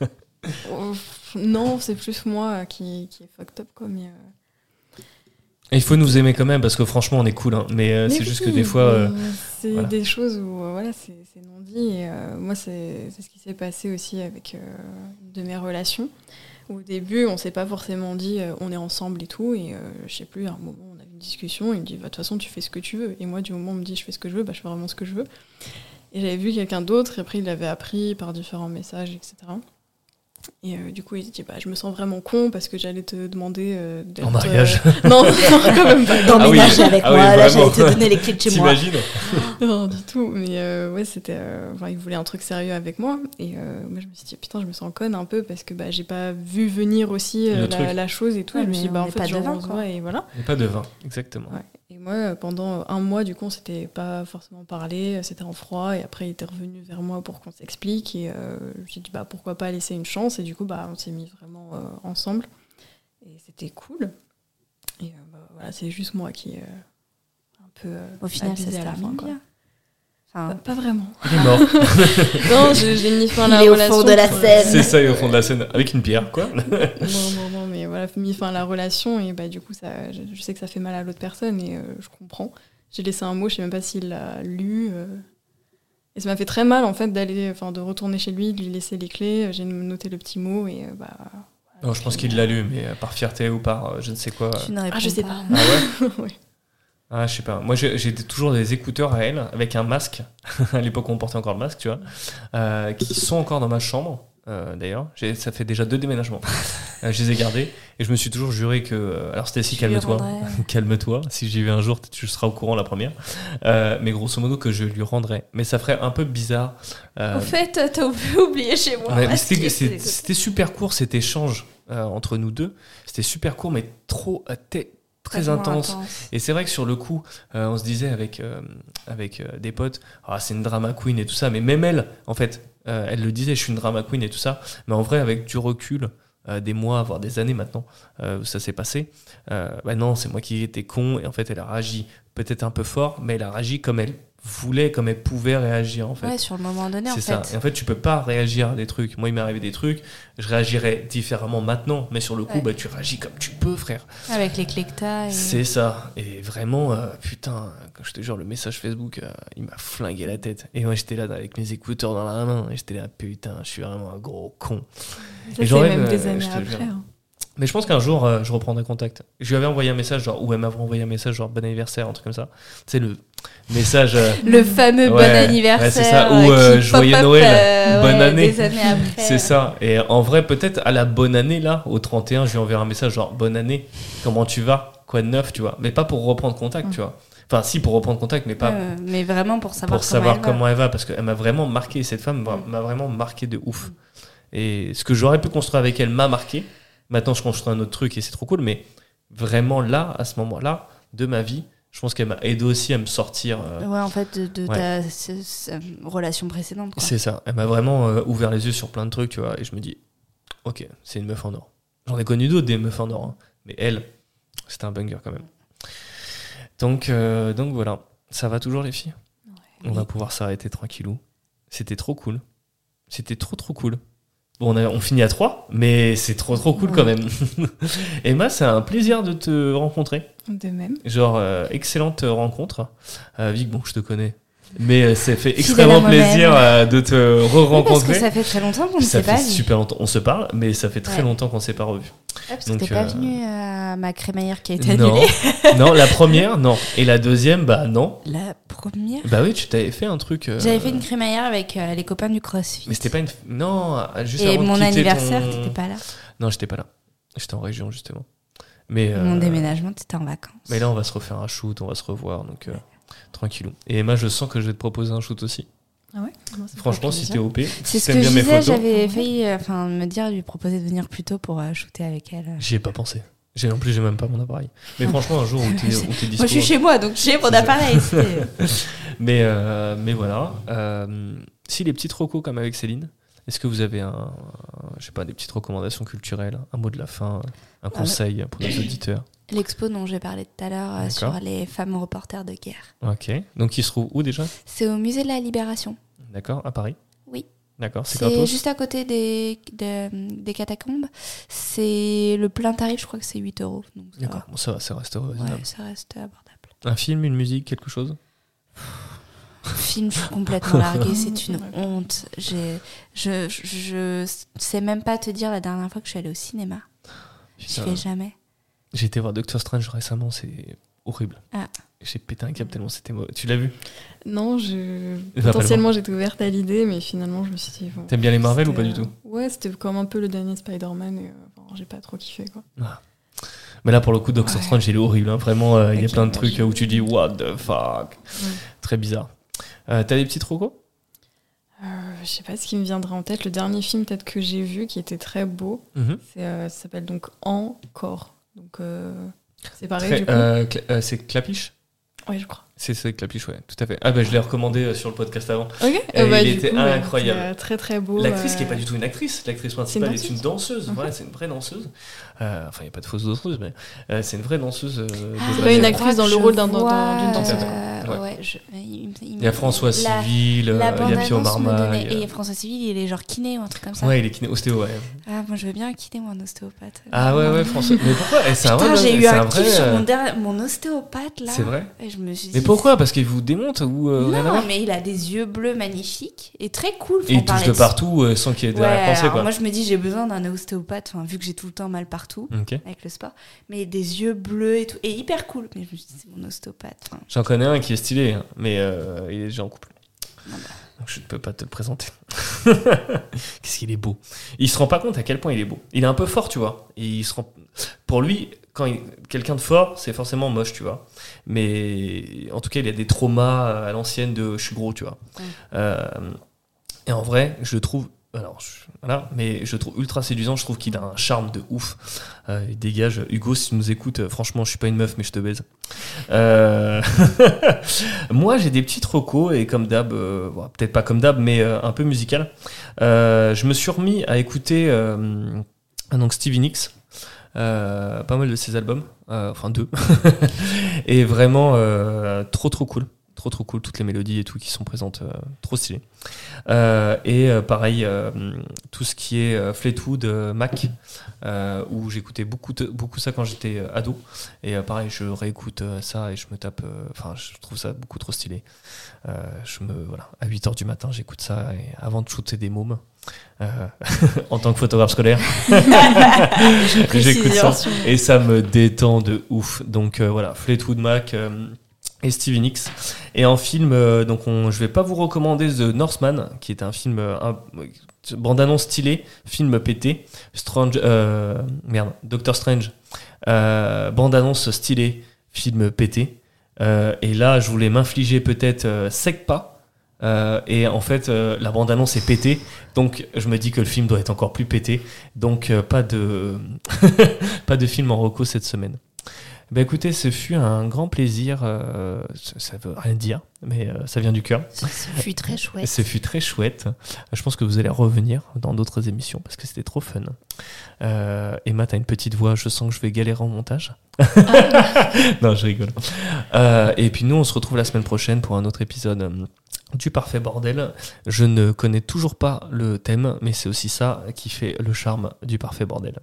oh, non, c'est plus moi qui, qui est fucked up, quoi. Mais, euh, Et il faut nous aimer quand même, parce que franchement, on est cool. hein. Mais, euh, Mais c'est juste que des fois. euh, C'est voilà. des choses où euh, voilà, c'est non dit. Et moi, c'est ce qui s'est passé aussi avec une de mes relations. Au début, on s'est pas forcément dit on est ensemble et tout. Et je sais plus, à un moment, on a eu une discussion. Il me dit bah, de toute façon, tu fais ce que tu veux. Et moi, du moment où on me dit je fais ce que je veux, bah, je fais vraiment ce que je veux. Et j'avais vu quelqu'un d'autre. Et après, il l'avait appris par différents messages, etc. Et euh, du coup, il dit bah, je me sens vraiment con parce que j'allais te demander euh, d'être. En mariage. euh, Non, non, quand même pas. D'emménager Ah oui. avec Ah oui, moi, là, vraiment. j'allais te donner les clés de chez moi. T'imagines Non, du tout. Mais euh, ouais, c'était. euh, enfin, il voulait un truc sérieux avec moi. Et euh, moi, je me suis dit, putain, je me sens conne un peu parce que bah, j'ai pas vu venir aussi euh, la, la chose et tout. Ouais, je me suis mais dit, bah, en fait, pas devin, se quoi. et voilà. Et pas de vin, exactement. Ouais. Et moi, euh, pendant un mois, du coup, on s'était pas forcément parlé. euh, C'était en froid. Et après, il était revenu vers moi pour qu'on s'explique. Et euh, j'ai dit, bah, pourquoi pas laisser une chance. Et du coup, bah, on s'est mis vraiment euh, ensemble. Et c'était cool. Et euh, bah, voilà, c'est juste moi qui. euh, un peu. euh, Au final, se à la fin, quoi. Pas, Enfin, pas vraiment. Il est mort. Non, j'ai mis fin à la Il est au relation. fond de la scène. C'est ça, il est au fond de la scène, avec une pierre, quoi. Non, non, non, mais voilà, mis fin à la relation et bah du coup, ça, je, je sais que ça fait mal à l'autre personne et euh, je comprends. j'ai laissé un mot, je sais même pas s'il l'a lu. euh. Et ça m'a fait très mal en fait d'aller, enfin de retourner chez lui, de lui laisser les clés. J'ai noté le petit mot et euh, bah. Non, je pense qu'il l'a lu, mais euh, par fierté ou par euh, je ne sais quoi. Tu ne réponds je sais pas. Ah ouais ouais. Ah, je sais pas. Moi, j'ai j'ai toujours des écouteurs à elle avec un masque. à l'époque, on portait encore le masque, tu vois. euh, qui sont encore dans ma chambre, euh, d'ailleurs. Ça fait déjà deux déménagements. Euh, je les ai gardés. Et je me suis toujours juré que. euh, alors, Stacy, calme-toi. calme-toi. Si j'y vais un jour, tu seras au courant la première. Euh, mais grosso modo, que je lui rendrai. Mais ça ferait un peu bizarre. En fait, t'as oublié chez moi. Ouais, c'était super court cet échange entre nous deux. C'était super court, mais trop très intense. Et c'est vrai que sur le coup, euh, on se disait avec, euh, avec euh, des potes, ah, c'est une drama queen et tout ça. Mais même elle, en fait, euh, elle le disait, je suis une drama queen et tout ça. Mais en vrai, avec du recul, euh, des mois, voire des années maintenant, euh, ça s'est passé, bah non, c'est moi qui étais con. Et en fait, elle a réagi peut-être un peu fort, mais elle a réagi comme elle voulait, comme elle pouvait réagir, en fait. Ouais, sur le moment donné, en C'est fait. ça. Et en fait, tu peux pas réagir à des trucs. Moi, il m'est arrivé des trucs, je réagirais différemment maintenant, mais sur le coup, Ouais. bah, tu réagis comme tu peux, frère. Avec les clés et- C'est ça. Et vraiment, euh, putain, quand je te jure, le message Facebook, euh, il m'a flingué la tête. Et moi, j'étais là avec mes écouteurs dans la main, et j'étais là, putain, je suis vraiment un gros con. Ça, Et c'est j'aurais, même euh, des années je te après. hein. Mais je pense qu'un jour, euh, je reprendrai contact. Je lui avais envoyé un message, genre, ou elle m'avait envoyé un message, genre, bon anniversaire, un truc comme ça. Tu sais, le message. euh, Le fameux Ouais, bon ouais, anniversaire. c'est ça. Ou, euh, euh, joyeux Noël, euh, bonne ouais, année. C'est ça. Et en vrai, peut-être à la bonne année, là, au 31, je lui enverrai un message genre bonne année, comment tu vas Quoi de neuf, tu vois Mais pas pour reprendre contact, Mm. tu vois. Enfin, si, pour reprendre contact, mais pas mais vraiment pour savoir pour savoir comment, elle va. comment elle va, parce qu'elle m'a vraiment marqué. Cette femme m'a- m'a vraiment marqué de ouf. Et ce que j'aurais pu construire avec elle m'a marqué. Maintenant, je construis un autre truc et c'est trop cool. Mais vraiment, là, à ce moment-là de ma vie, je pense qu'elle m'a aidé aussi à me sortir. euh, Ouais, en fait, de, de Ouais. ta ce- ce- relation précédente. C'est ça. Elle m'a vraiment euh, ouvert les yeux sur plein de trucs, tu vois. Et je me dis, ok, c'est une meuf en or. J'en ai connu d'autres des meufs en or. hein. Mais elle, c'était un banger quand même. Donc, euh, donc voilà. Ça va toujours, les filles? On va pouvoir s'arrêter tranquillou. C'était trop cool. C'était trop, trop cool. Bon, on, a- on finit à 3, mais c'est trop, trop cool quand même. Emma, c'est un plaisir de te rencontrer. De même. Genre, euh, excellente rencontre. Euh, Vic, bon, je te connais. Mais euh, ça fait extrêmement plaisir euh, de te Oui, parce que re-rencontrer. ça fait très longtemps qu'on ne s'est pas vu. super longtemps. On se parle, mais ça fait très Ouais. longtemps qu'on ne s'est pas revu. Ouais, parce que t'es pas euh, venu à ma crémaillère qui a été annulée. non, la première, non. Et la deuxième, bah non. La première Bah oui, tu t'avais fait un truc. euh, J'avais fait une crémaillère avec euh, les copains du CrossFit. Mais c'était pas une. Non, juste Et avant mon anniversaire, ton- t'étais pas là. Non, j'étais pas là. J'étais en région, justement. Mais, Mon euh, déménagement, t'étais en vacances. mais là, on va se refaire un shoot, on va se revoir, donc tranquillou. Et Emma, je sens que je vais te proposer un shoot aussi. Ah ouais Franchement, si t'es OP, C'est ce que bien je disais, j'avais failli euh, enfin, me dire, lui proposer de venir plus tôt pour euh, shooter avec elle. j'y ai pas pensé. J'ai en plus, j'ai même pas mon appareil. Mais franchement, un jour où t'es dispo. Moi, je suis chez moi, donc j'ai mon appareil. Mais, euh, mais voilà. Euh, si les petites recos comme avec Céline, est-ce que vous avez un, un- je sais pas, des petites recommandations culturelles, un mot de la fin, un conseil pour nos auditeurs? L'expo dont j'ai parlé tout à l'heure euh, sur les femmes reporters de guerre. Ok. Donc, il se trouve où déjà? C'est au musée de la Libération. D'accord, à Paris? Oui. D'accord, c'est C'est juste à côté des, des, des catacombes. C'est le plein tarif, je crois que c'est 8 euros. D'accord, bon, ça va, ça reste raisonnable. Ouais, ça reste abordable. Un film, une musique, quelque chose? Film, je suis complètement larguée, c'est une honte. J'ai- Je, je, je sais même pas te dire la dernière fois que je suis allée au cinéma. Je Putain, fais jamais. J'ai été voir Doctor Strange récemment, c'est horrible. Ah. J'ai pété un câble tellement c'était mauvais. Tu l'as vu? Non, je... potentiellement j'étais ouverte à l'idée, mais finalement je me suis dit. bon, T'aimes bien les Marvel ou pas du tout? euh, Ouais, c'était comme un peu le dernier Spider-Man et euh, j'ai pas trop kiffé quoi. Mais là, pour le coup, Doctor Ouais. Strange, il est horrible. hein. Vraiment, euh, il y a plein de trucs je- où tu dis What the fuck? Très bizarre. Euh, T'as des petits recos je sais pas ce qui me viendra en tête. Le dernier film peut-être que j'ai vu qui était très beau, Mhm. ça s'appelle donc Encore. Donc euh, c'est pareil Très- du coup. euh, euh, C'est Clapiche? Ouais, je crois. C'est c'est Clapiche, ouais, tout à fait. Ah, bah, je l'ai recommandé euh, sur le podcast avant. Ok. Euh, bah, il était coup, incroyable. c'est, euh, très très beau. L'actrice qui est euh, pas du tout une actrice, l'actrice principale est une danseuse danseuse. Mhm. Voilà, c'est une vraie danseuse. Euh, enfin, il n'y a pas de fausse danseuse, mais euh, c'est une vraie danseuse. euh, Ah, ballet. pas une actrice dans le rôle d'un- d'un- vois, d'une danseuse. Ouais. ouais, je- il y a François la- Civil, euh, La il y a Pio Marmaille. donnait- Et François Civil, il est genre kiné ou un truc comme ça. Ouais, il est kiné ostéo, ouais. Ah, moi je veux bien un kiné ou un ostéopathe. Ah ouais, ouais, François. Mais pourquoi? Eh, C'est un vrai. j'ai eu c'est un kiff vrai, sur mon, ostéopathe là. C'est vrai? Et je me suis dit, Pourquoi? Parce qu'il vous démonte ou euh, rien à Non, voir? mais il a des yeux bleus magnifiques et très cool. Et il touche parler de dessus. partout euh, sans qu'il y ait de Ouais, rien-pensé, alors quoi. moi je me dis j'ai besoin d'un ostéopathe, enfin, vu que j'ai tout le temps mal partout Ok. avec le sport, mais des yeux bleus et tout, et hyper cool. Mais je me suis dit c'est mon ostéopathe. enfin. J'en connais un qui est stylé, hein, mais euh, il est déjà en couple. Ah bah. Donc je ne peux pas te le présenter. Qu'est-ce qu'il est beau. Il se rend pas compte à quel point il est beau. Il est un peu fort, tu vois. Et il se rend... Pour lui, quand quelqu'un de fort, c'est forcément moche, tu vois. Mais en tout cas, il a des traumas à l'ancienne de je suis gros, tu vois. Euh, et en vrai, je le trouve. Alors, je- voilà, mais je le trouve ultra séduisant. Je trouve qu'il a un charme de ouf. Euh, il dégage. Hugo, si tu nous écoutes, euh, franchement, je suis pas une meuf, mais je te baise. Euh, Moi, j'ai des petites recos et comme d'hab, euh, bon, peut-être pas comme d'hab, mais euh, un peu musical. Euh, je me suis remis à écouter euh, donc Stevie Nicks. Euh, pas mal de ses albums, euh, enfin deux, et vraiment euh, trop trop cool, trop trop cool, toutes les mélodies et tout qui sont présentes, euh, trop stylé. Euh, et euh, pareil, tout ce qui est Fleetwood Mac, où j'écoutais beaucoup, de- beaucoup ça quand j'étais ado. Et pareil, je réécoute ça et je me tape. Enfin, je trouve ça beaucoup trop stylé. Je me voilà, à 8h du matin, j'écoute ça et avant de shooter des mômes. en tant que photographe scolaire, j'écoute ça et ça me détend de ouf. Donc voilà, Fleetwood Mac et Stevie Nicks. Et en film, euh, donc on, je vais pas vous recommander The Northman, qui est un film euh, un- bande-annonce stylé, film pété. Strange, euh, merde, Doctor Strange, euh, bande-annonce stylé, film pété. Euh, et là, je voulais m'infliger peut-être euh, sec pas. Euh, et en fait, euh, la bande-annonce est pétée. Donc, je me dis que le film doit être encore plus pété. Donc, euh, pas de pas de film en reco cette semaine. Ben écoutez, ce fut un grand plaisir. euh, ça, veut rien dire, mais euh, ça vient du cœur. Ce fut très chouette. Ce fut très chouette. Je pense que vous allez revenir dans d'autres émissions parce que c'était trop fun. Euh, Emma, t'as une petite voix. Je sens que je vais galérer en montage. non, je rigole. Euh, et puis nous, on se retrouve la semaine prochaine pour un autre épisode du Parfait Bordel. Je ne connais toujours pas le thème, mais c'est aussi ça qui fait le charme du Parfait Bordel.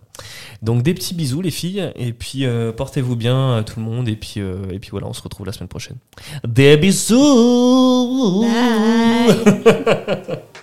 Donc des petits bisous les filles, et puis euh, portez-vous bien euh, tout le monde, et puis, euh, et puis voilà, on se retrouve la semaine prochaine. Des bisous Bye.